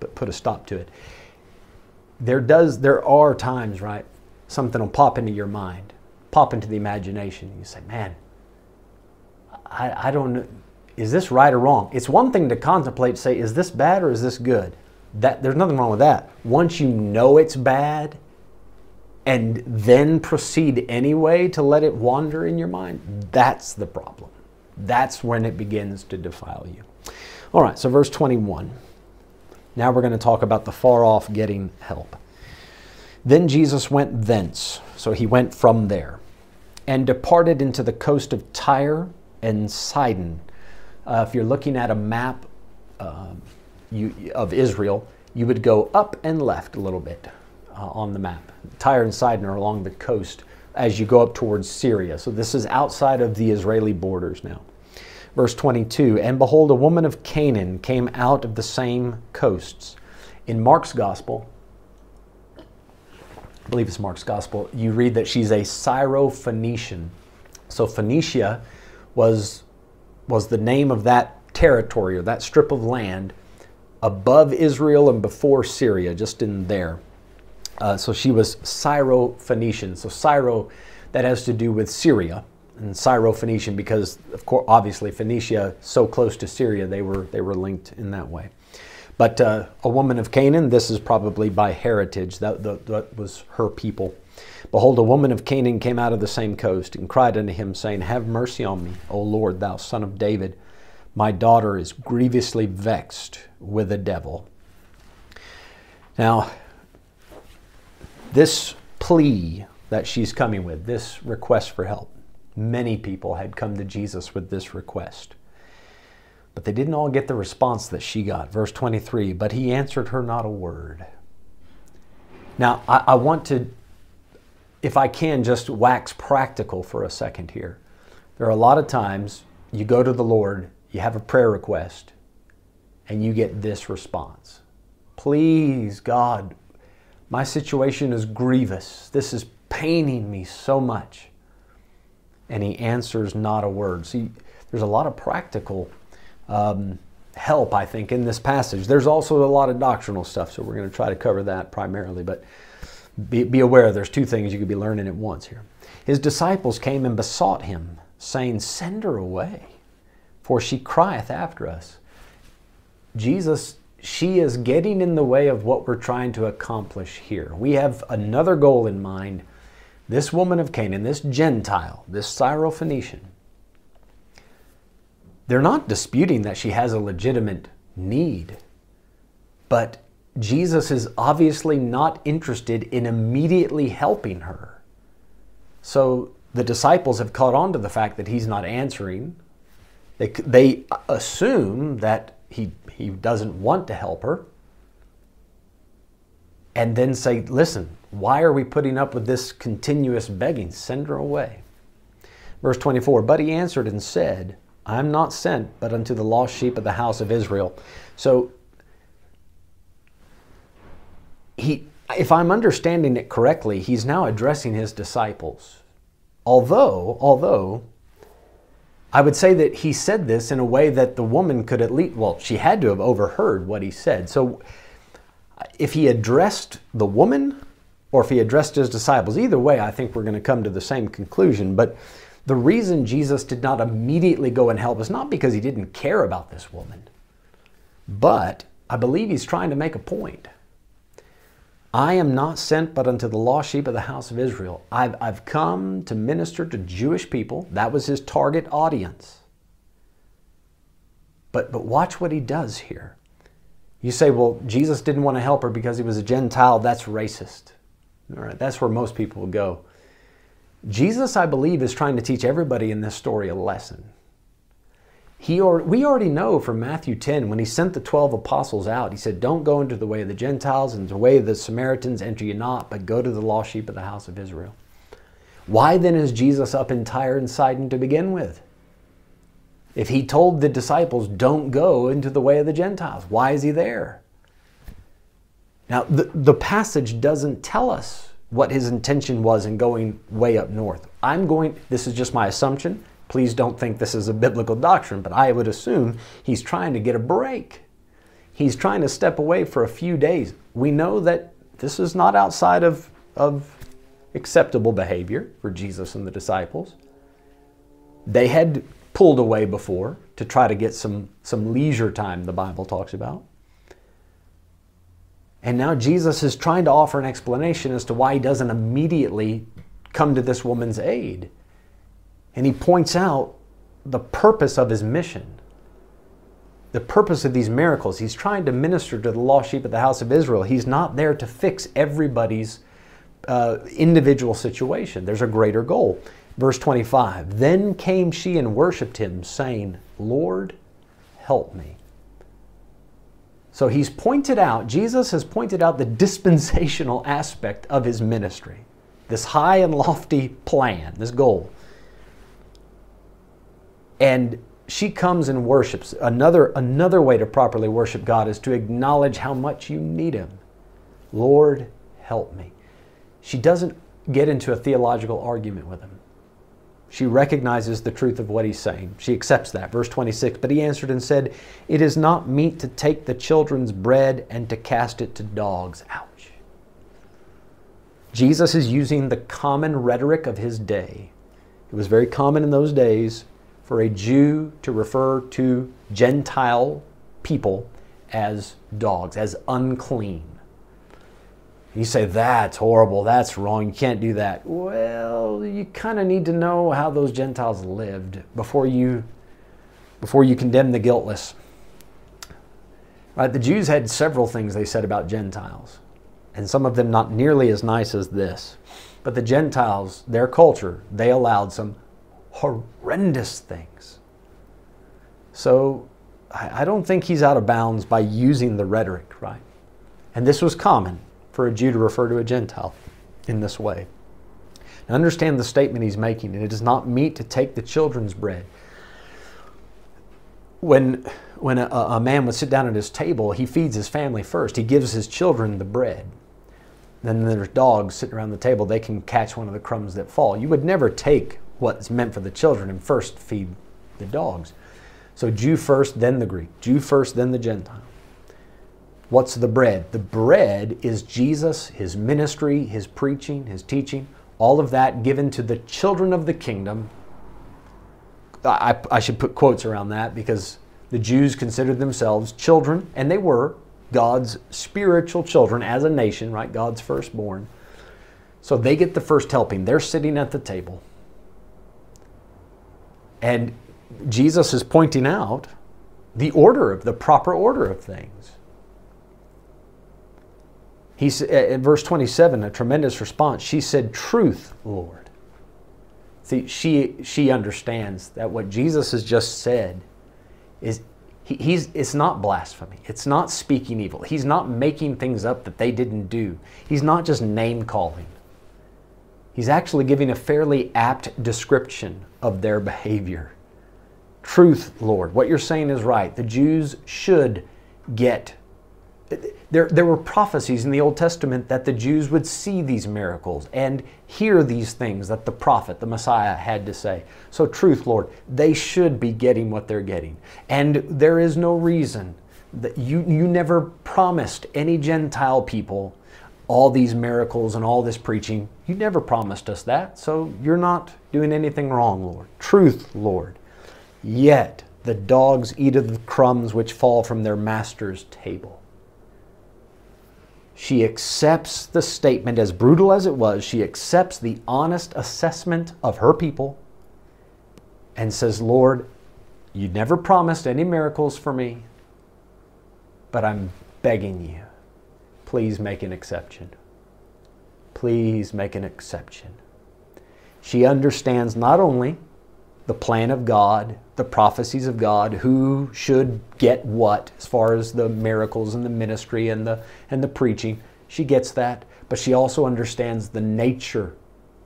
but put a stop to it? there does there are times, right? Something will pop into your mind, pop into the imagination. And you say, man, I, I don't know. Is this right or wrong? It's one thing to contemplate, say, is this bad or is this good? That there's nothing wrong with that. Once you know it's bad, and then proceed anyway to let it wander in your mind, that's the problem. That's when it begins to defile you. All right, so verse 21. Now we're going to talk about the far off getting help. Then Jesus went thence, so he went from there, and departed into the coast of Tyre and Sidon. Uh, if you're looking at a map uh, you, of Israel, you would go up and left a little bit uh, on the map. Tyre and Sidon are along the coast as you go up towards Syria. So this is outside of the Israeli borders now. Verse 22 And behold, a woman of Canaan came out of the same coasts. In Mark's gospel, believe it's Mark's gospel, you read that she's a Syro-Phoenician. So Phoenicia was, was the name of that territory or that strip of land above Israel and before Syria, just in there. Uh, so she was Syro-Phoenician. So Syro, that has to do with Syria, and Syro-Phoenician because, of course, obviously Phoenicia so close to Syria, they were they were linked in that way. But uh, a woman of Canaan, this is probably by heritage. That, that, that was her people. Behold, a woman of Canaan came out of the same coast and cried unto him, saying, Have mercy on me, O Lord, thou son of David. My daughter is grievously vexed with a devil. Now, this plea that she's coming with, this request for help, many people had come to Jesus with this request. But they didn't all get the response that she got. Verse 23 But he answered her not a word. Now, I, I want to, if I can, just wax practical for a second here. There are a lot of times you go to the Lord, you have a prayer request, and you get this response Please, God, my situation is grievous. This is paining me so much. And he answers not a word. See, there's a lot of practical um, help, I think, in this passage. There's also a lot of doctrinal stuff, so we're going to try to cover that primarily. But be, be aware there's two things you could be learning at once here. His disciples came and besought him, saying, Send her away, for she crieth after us. Jesus she is getting in the way of what we're trying to accomplish here. We have another goal in mind. This woman of Canaan, this Gentile, this Syrophoenician, they're not disputing that she has a legitimate need, but Jesus is obviously not interested in immediately helping her. So the disciples have caught on to the fact that he's not answering. They, they assume that he he doesn't want to help her. And then say, listen, why are we putting up with this continuous begging? Send her away. Verse 24, but he answered and said, I am not sent but unto the lost sheep of the house of Israel. So, he, if I'm understanding it correctly, he's now addressing his disciples. Although, although I would say that he said this in a way that the woman could at least, well, she had to have overheard what he said. So if he addressed the woman or if he addressed his disciples, either way, I think we're going to come to the same conclusion. But the reason Jesus did not immediately go and help is not because he didn't care about this woman, but I believe he's trying to make a point. I am not sent but unto the lost sheep of the house of Israel. I've, I've come to minister to Jewish people. That was his target audience. But, but watch what he does here. You say, well, Jesus didn't want to help her because he was a Gentile. That's racist. All right, that's where most people will go. Jesus, I believe, is trying to teach everybody in this story a lesson. He or, we already know from Matthew 10, when he sent the 12 apostles out, he said, Don't go into the way of the Gentiles and the way of the Samaritans, enter ye not, but go to the lost sheep of the house of Israel. Why then is Jesus up in Tyre and Sidon to begin with? If he told the disciples, Don't go into the way of the Gentiles, why is he there? Now, the, the passage doesn't tell us what his intention was in going way up north. I'm going, this is just my assumption. Please don't think this is a biblical doctrine, but I would assume he's trying to get a break. He's trying to step away for a few days. We know that this is not outside of, of acceptable behavior for Jesus and the disciples. They had pulled away before to try to get some, some leisure time, the Bible talks about. And now Jesus is trying to offer an explanation as to why he doesn't immediately come to this woman's aid. And he points out the purpose of his mission, the purpose of these miracles. He's trying to minister to the lost sheep of the house of Israel. He's not there to fix everybody's uh, individual situation. There's a greater goal. Verse 25 Then came she and worshiped him, saying, Lord, help me. So he's pointed out, Jesus has pointed out the dispensational aspect of his ministry, this high and lofty plan, this goal. And she comes and worships. Another, another way to properly worship God is to acknowledge how much you need Him. Lord, help me. She doesn't get into a theological argument with him. She recognizes the truth of what he's saying. She accepts that. Verse 26 But he answered and said, It is not meet to take the children's bread and to cast it to dogs. Ouch. Jesus is using the common rhetoric of his day. It was very common in those days for a Jew to refer to Gentile people as dogs, as unclean. You say, that's horrible, that's wrong, you can't do that. Well, you kind of need to know how those Gentiles lived before you, before you condemn the guiltless. Right? The Jews had several things they said about Gentiles, and some of them not nearly as nice as this. But the Gentiles, their culture, they allowed some horrendous things. So I don't think he's out of bounds by using the rhetoric, right? And this was common for a Jew to refer to a Gentile in this way. Now understand the statement he's making, and it is not meet to take the children's bread. When, when a, a man would sit down at his table, he feeds his family first. He gives his children the bread. Then there's dogs sitting around the table. They can catch one of the crumbs that fall. You would never take what's meant for the children and first feed the dogs. So Jew first, then the Greek. Jew first, then the Gentile. What's the bread? The bread is Jesus, his ministry, his preaching, his teaching, all of that given to the children of the kingdom. I, I should put quotes around that because the Jews considered themselves children, and they were God's spiritual children as a nation, right? God's firstborn. So they get the first helping. They're sitting at the table. And Jesus is pointing out the order of the proper order of things. He's uh, in verse 27, a tremendous response. She said, Truth, Lord. See, she, she understands that what Jesus has just said is he, he's, it's not blasphemy. It's not speaking evil. He's not making things up that they didn't do. He's not just name calling. He's actually giving a fairly apt description of their behavior. Truth, Lord. What you're saying is right. The Jews should get there, there were prophecies in the Old Testament that the Jews would see these miracles and hear these things that the prophet, the Messiah, had to say. So, truth, Lord, they should be getting what they're getting. And there is no reason that you, you never promised any Gentile people all these miracles and all this preaching. You never promised us that. So, you're not doing anything wrong, Lord. Truth, Lord. Yet the dogs eat of the crumbs which fall from their master's table. She accepts the statement, as brutal as it was, she accepts the honest assessment of her people and says, Lord, you never promised any miracles for me, but I'm begging you, please make an exception. Please make an exception. She understands not only the plan of God, the prophecies of God, who should get what as far as the miracles and the ministry and the and the preaching. She gets that, but she also understands the nature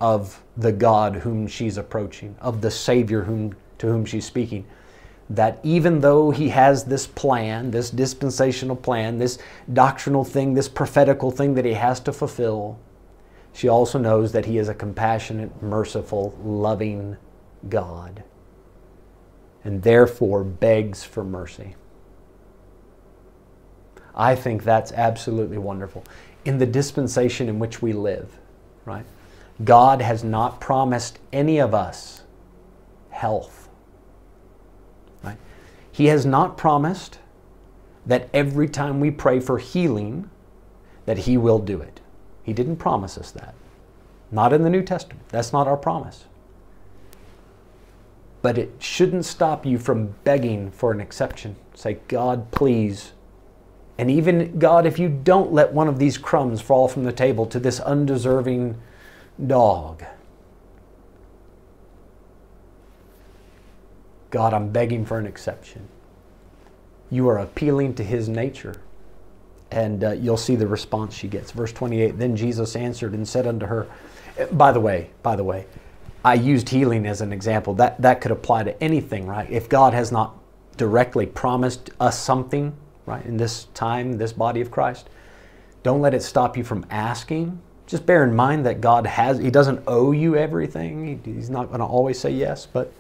of the God whom she's approaching, of the Savior whom to whom she's speaking. That even though he has this plan, this dispensational plan, this doctrinal thing, this prophetical thing that he has to fulfill, she also knows that he is a compassionate, merciful, loving God and therefore begs for mercy. I think that's absolutely wonderful. In the dispensation in which we live, right? God has not promised any of us health. Right? He has not promised that every time we pray for healing, that He will do it. He didn't promise us that. Not in the New Testament. That's not our promise. But it shouldn't stop you from begging for an exception. Say, God, please. And even, God, if you don't let one of these crumbs fall from the table to this undeserving dog, God, I'm begging for an exception. You are appealing to his nature. And uh, you'll see the response she gets. Verse 28 Then Jesus answered and said unto her, By the way, by the way, I used healing as an example. That, that could apply to anything, right? If God has not directly promised us something, right, in this time, this body of Christ, don't let it stop you from asking. Just bear in mind that God has, He doesn't owe you everything. He, he's not going to always say yes, but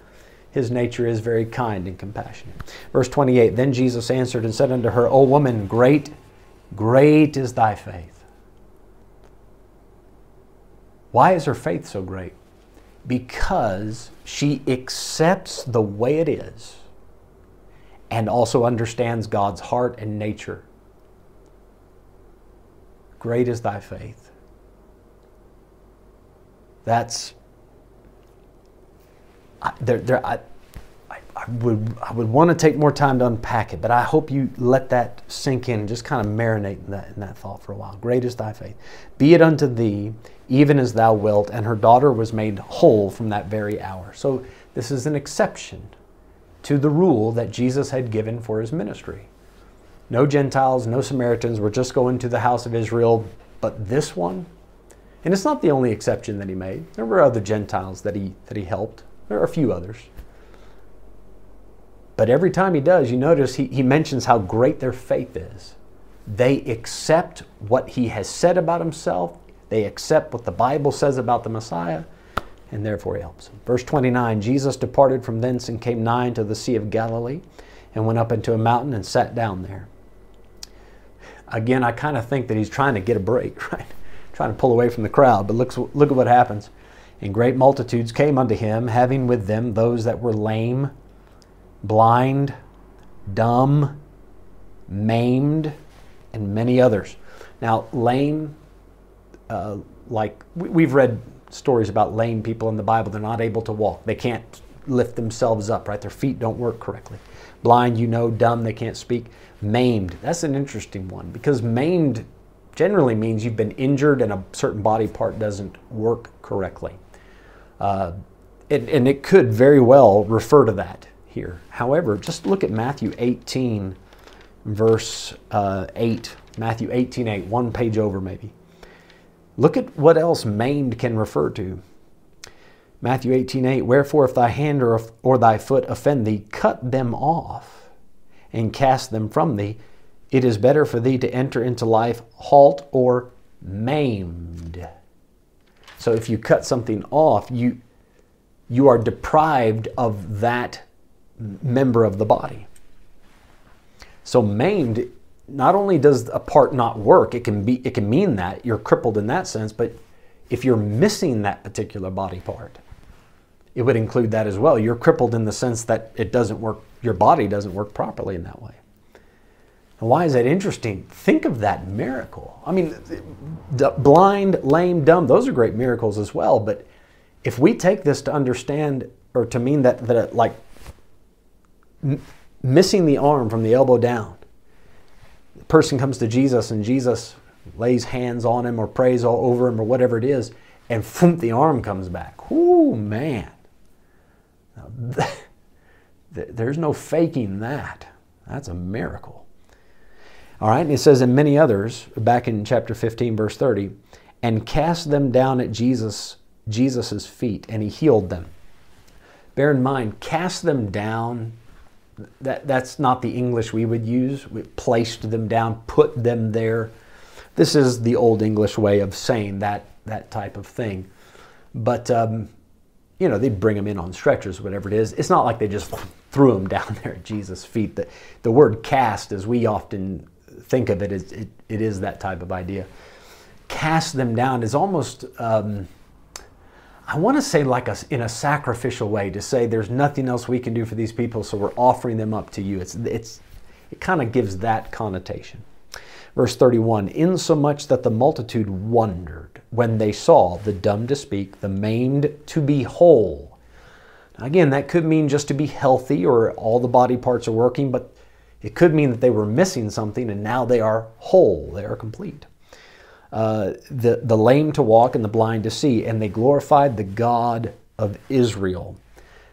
his nature is very kind and compassionate. Verse 28 Then Jesus answered and said unto her, O woman, great, great is thy faith. Why is her faith so great? Because she accepts the way it is and also understands God's heart and nature. Great is thy faith. That's there, there, I, I would, I would want to take more time to unpack it, but I hope you let that sink in and just kind of marinate in that, in that thought for a while. Great is thy faith. Be it unto thee, even as thou wilt. And her daughter was made whole from that very hour. So this is an exception to the rule that Jesus had given for his ministry. No Gentiles, no Samaritans were just going to the house of Israel, but this one, and it's not the only exception that he made. There were other Gentiles that he, that he helped. There are a few others. But every time he does, you notice he, he mentions how great their faith is. They accept what he has said about himself, they accept what the Bible says about the Messiah, and therefore he helps them. Verse 29 Jesus departed from thence and came nigh to the Sea of Galilee, and went up into a mountain and sat down there. Again, I kind of think that he's trying to get a break, right? trying to pull away from the crowd, but look, look at what happens. And great multitudes came unto him, having with them those that were lame, blind, dumb, maimed, and many others. Now, lame, uh, like we've read stories about lame people in the Bible, they're not able to walk. They can't lift themselves up, right? Their feet don't work correctly. Blind, you know, dumb, they can't speak. Maimed, that's an interesting one because maimed generally means you've been injured and a certain body part doesn't work correctly. Uh, and, and it could very well refer to that here. However, just look at Matthew 18, verse uh, 8. Matthew 18, 8, one page over maybe. Look at what else maimed can refer to. Matthew 18, 8, Wherefore if thy hand or, or thy foot offend thee, cut them off and cast them from thee. It is better for thee to enter into life halt or maimed so if you cut something off, you you are deprived of that member of the body. So maimed, not only does a part not work, it can be it can mean that you're crippled in that sense, but if you're missing that particular body part, it would include that as well. You're crippled in the sense that it doesn't work, your body doesn't work properly in that way. Why is that interesting? Think of that miracle. I mean, blind, lame, dumb, those are great miracles as well. But if we take this to understand or to mean that, that like missing the arm from the elbow down, the person comes to Jesus and Jesus lays hands on him or prays all over him or whatever it is, and boom, the arm comes back. Ooh, man. There's no faking that. That's a miracle. All right, and it says, in many others, back in chapter 15, verse 30, and cast them down at Jesus, Jesus's feet, and he healed them. Bear in mind, cast them down, that, that's not the English we would use. We placed them down, put them there. This is the old English way of saying that, that type of thing. But, um, you know, they'd bring them in on stretchers, whatever it is. It's not like they just threw them down there at Jesus' feet. The, the word cast, as we often think of it, it, it, it is that type of idea. Cast them down is almost, um, I want to say, like a, in a sacrificial way, to say there's nothing else we can do for these people, so we're offering them up to you. It's, it's, it kind of gives that connotation. Verse 31 Insomuch that the multitude wondered when they saw the dumb to speak, the maimed to be whole. Again, that could mean just to be healthy or all the body parts are working, but it could mean that they were missing something and now they are whole, they are complete. Uh, the, the lame to walk and the blind to see, and they glorified the God of Israel.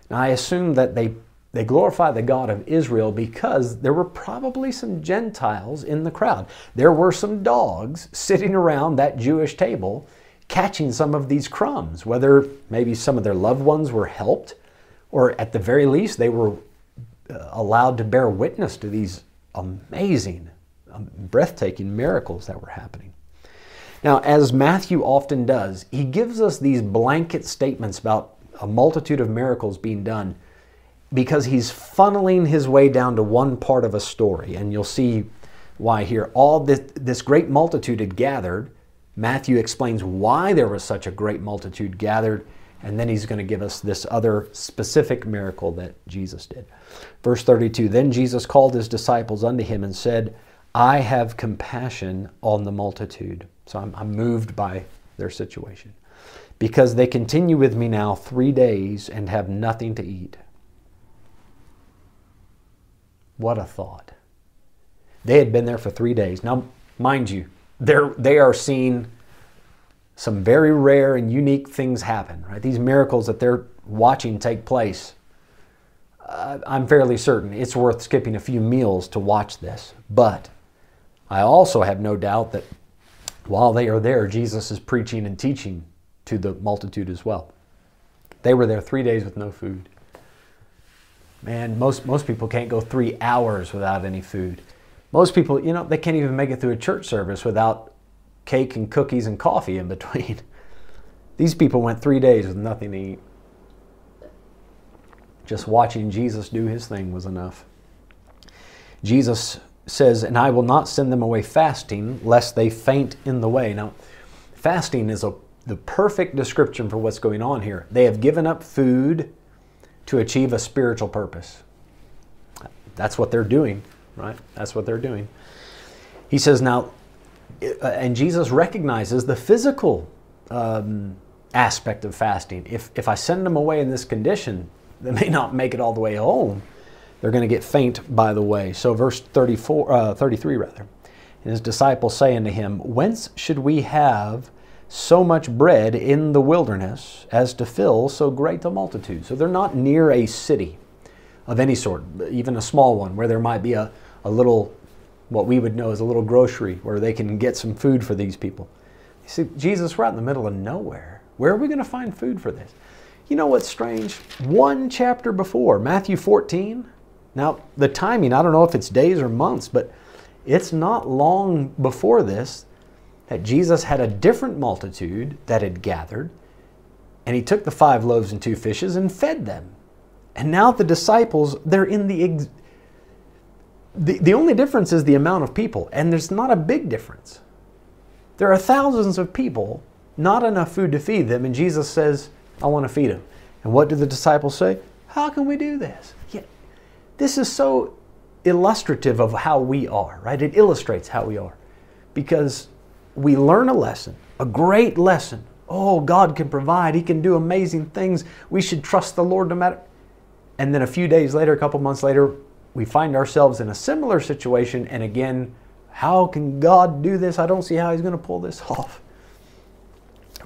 Now, I assume that they they glorify the God of Israel because there were probably some Gentiles in the crowd. There were some dogs sitting around that Jewish table catching some of these crumbs, whether maybe some of their loved ones were helped, or at the very least, they were uh, allowed to bear witness to these amazing, um, breathtaking miracles that were happening. Now, as Matthew often does, he gives us these blanket statements about a multitude of miracles being done because he's funneling his way down to one part of a story. And you'll see why here. All this, this great multitude had gathered. Matthew explains why there was such a great multitude gathered. And then he's going to give us this other specific miracle that Jesus did. Verse 32 Then Jesus called his disciples unto him and said, I have compassion on the multitude. So I'm, I'm moved by their situation. Because they continue with me now three days and have nothing to eat. What a thought. They had been there for three days. Now, mind you, they're, they are seeing some very rare and unique things happen, right? These miracles that they're watching take place. Uh, I'm fairly certain it's worth skipping a few meals to watch this. But I also have no doubt that while they are there, Jesus is preaching and teaching to the multitude as well. They were there three days with no food. Man, most, most people can't go three hours without any food. Most people, you know, they can't even make it through a church service without cake and cookies and coffee in between. These people went three days with nothing to eat. Just watching Jesus do his thing was enough. Jesus says, And I will not send them away fasting, lest they faint in the way. Now, fasting is a, the perfect description for what's going on here. They have given up food to achieve a spiritual purpose. That's what they're doing, right? That's what they're doing. He says, now, uh, and Jesus recognizes the physical um, aspect of fasting. If, if I send them away in this condition, they may not make it all the way home. They're going to get faint by the way. So, verse 34, uh, 33, rather. And his disciples say unto him, Whence should we have so much bread in the wilderness as to fill so great a multitude. So they're not near a city of any sort, even a small one, where there might be a, a little, what we would know as a little grocery where they can get some food for these people. You see, Jesus, we're out in the middle of nowhere. Where are we going to find food for this? You know what's strange? One chapter before, Matthew 14. Now, the timing, I don't know if it's days or months, but it's not long before this that Jesus had a different multitude that had gathered, and he took the five loaves and two fishes and fed them. And now the disciples, they're in the, the the only difference is the amount of people, and there's not a big difference. There are thousands of people, not enough food to feed them, and Jesus says, I want to feed them. And what do the disciples say? How can we do this? This is so illustrative of how we are, right? It illustrates how we are. Because we learn a lesson, a great lesson. Oh, God can provide. He can do amazing things. We should trust the Lord no matter. And then a few days later, a couple months later, we find ourselves in a similar situation. And again, how can God do this? I don't see how He's going to pull this off.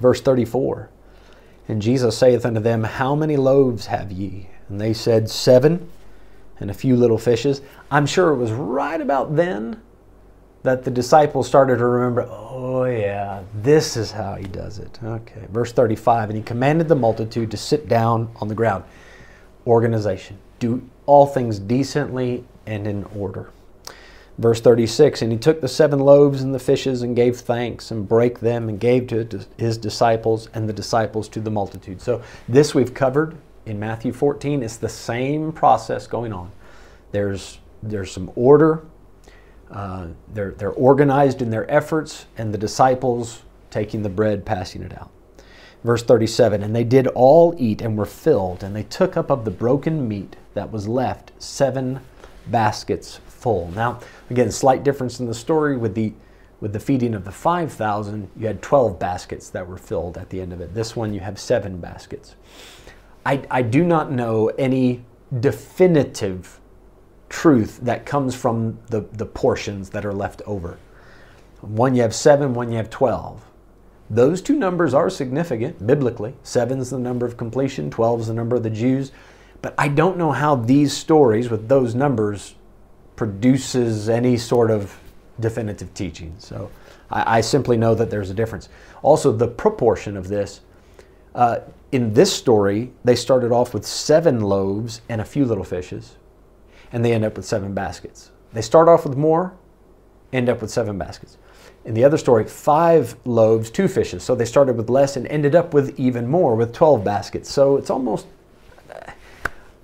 Verse 34 And Jesus saith unto them, How many loaves have ye? And they said, Seven, and a few little fishes. I'm sure it was right about then that the disciples started to remember, oh, yeah, this is how he does it. Okay, verse 35 And he commanded the multitude to sit down on the ground. Organization. Do all things decently and in order. Verse 36 And he took the seven loaves and the fishes and gave thanks and brake them and gave to his disciples and the disciples to the multitude. So, this we've covered in Matthew 14. It's the same process going on. There's, there's some order, Uh, they're, they're organized in their efforts, and the disciples taking the bread, passing it out. Verse 37 And they did all eat and were filled, and they took up of the broken meat that was left seven baskets full. Now, again, slight difference in the story with the with the feeding of the 5,000, you had 12 baskets that were filled at the end of it. This one, you have seven baskets. I, I do not know any definitive truth that comes from the, the portions that are left over. One you have seven, one you have 12. Those two numbers are significant biblically. Seven is the number of completion, 12 is the number of the Jews. But I don't know how these stories with those numbers produces any sort of definitive teaching. So I, I simply know that there's a difference. Also, the proportion of this. Uh, in this story, they started off with seven loaves and a few little fishes, and they end up with seven baskets. They start off with more, end up with seven baskets. In the other story, five loaves, two fishes. So they started with less and ended up with even more, with 12 baskets. So it's almost,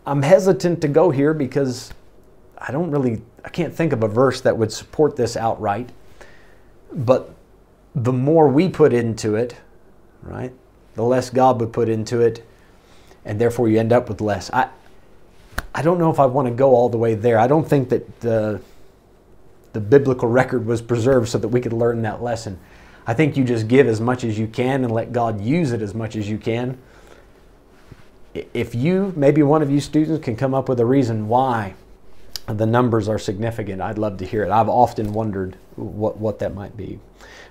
I'm hesitant to go here because I don't really, I can't think of a verse that would support this outright. But the more we put into it, right, the less God would put into it, and therefore you end up with less. I, I don't know if I want to go all the way there. I don't think that the, the biblical record was preserved so that we could learn that lesson. I think you just give as much as you can and let God use it as much as you can. If you, maybe one of you students, can come up with a reason why the numbers are significant, I'd love to hear it. I've often wondered what, what that might be.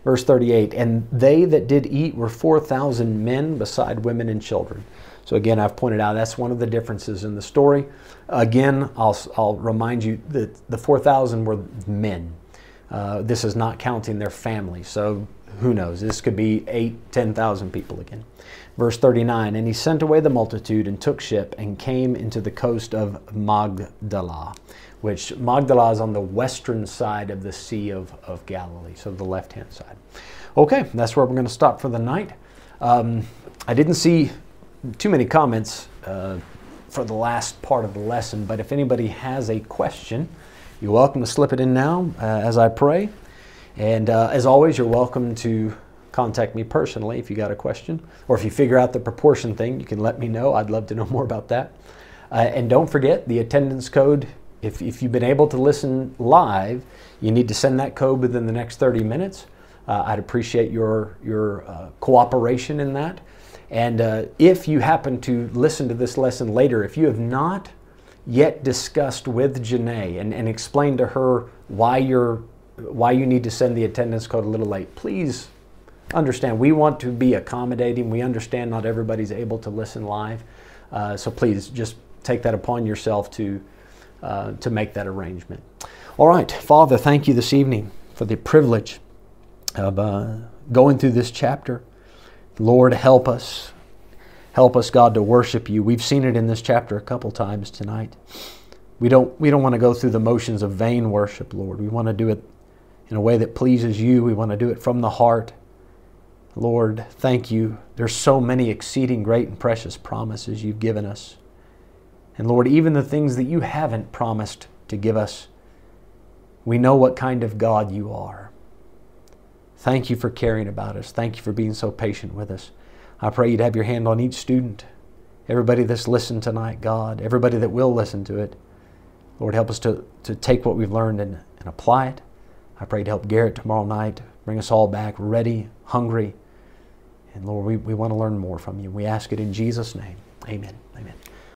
Verse 38 And they that did eat were 4,000 men, beside women and children. So, again, I've pointed out that's one of the differences in the story. Again, I'll, I'll remind you that the 4,000 were men. Uh, this is not counting their family. So, who knows? This could be 8, 10,000 people again. Verse 39 And he sent away the multitude and took ship and came into the coast of Magdala, which Magdala is on the western side of the Sea of, of Galilee, so the left hand side. Okay, that's where we're going to stop for the night. Um, I didn't see too many comments uh, for the last part of the lesson, but if anybody has a question, you're welcome to slip it in now uh, as I pray. And uh, as always, you're welcome to contact me personally if you got a question, or if you figure out the proportion thing, you can let me know. I'd love to know more about that. Uh, and don't forget the attendance code. If, if you've been able to listen live, you need to send that code within the next 30 minutes. Uh, I'd appreciate your, your uh, cooperation in that. And uh, if you happen to listen to this lesson later, if you have not yet discussed with Janae and, and explained to her why you're why you need to send the attendance code a little late, please understand we want to be accommodating. We understand not everybody's able to listen live. Uh, so please just take that upon yourself to, uh, to make that arrangement. All right, Father, thank you this evening for the privilege of uh, going through this chapter. Lord, help us. Help us, God, to worship you. We've seen it in this chapter a couple times tonight. We don't, we don't want to go through the motions of vain worship, Lord. We want to do it in a way that pleases you. We want to do it from the heart. Lord, thank you. There's so many exceeding great and precious promises you've given us. And Lord, even the things that you haven't promised to give us, we know what kind of God you are. Thank you for caring about us. Thank you for being so patient with us. I pray you'd have your hand on each student, everybody that's listened tonight, God, everybody that will listen to it. Lord, help us to, to take what we've learned and, and apply it. I pray to help Garrett tomorrow night, bring us all back ready, hungry. And Lord, we, we want to learn more from you. We ask it in Jesus' name. Amen. Amen.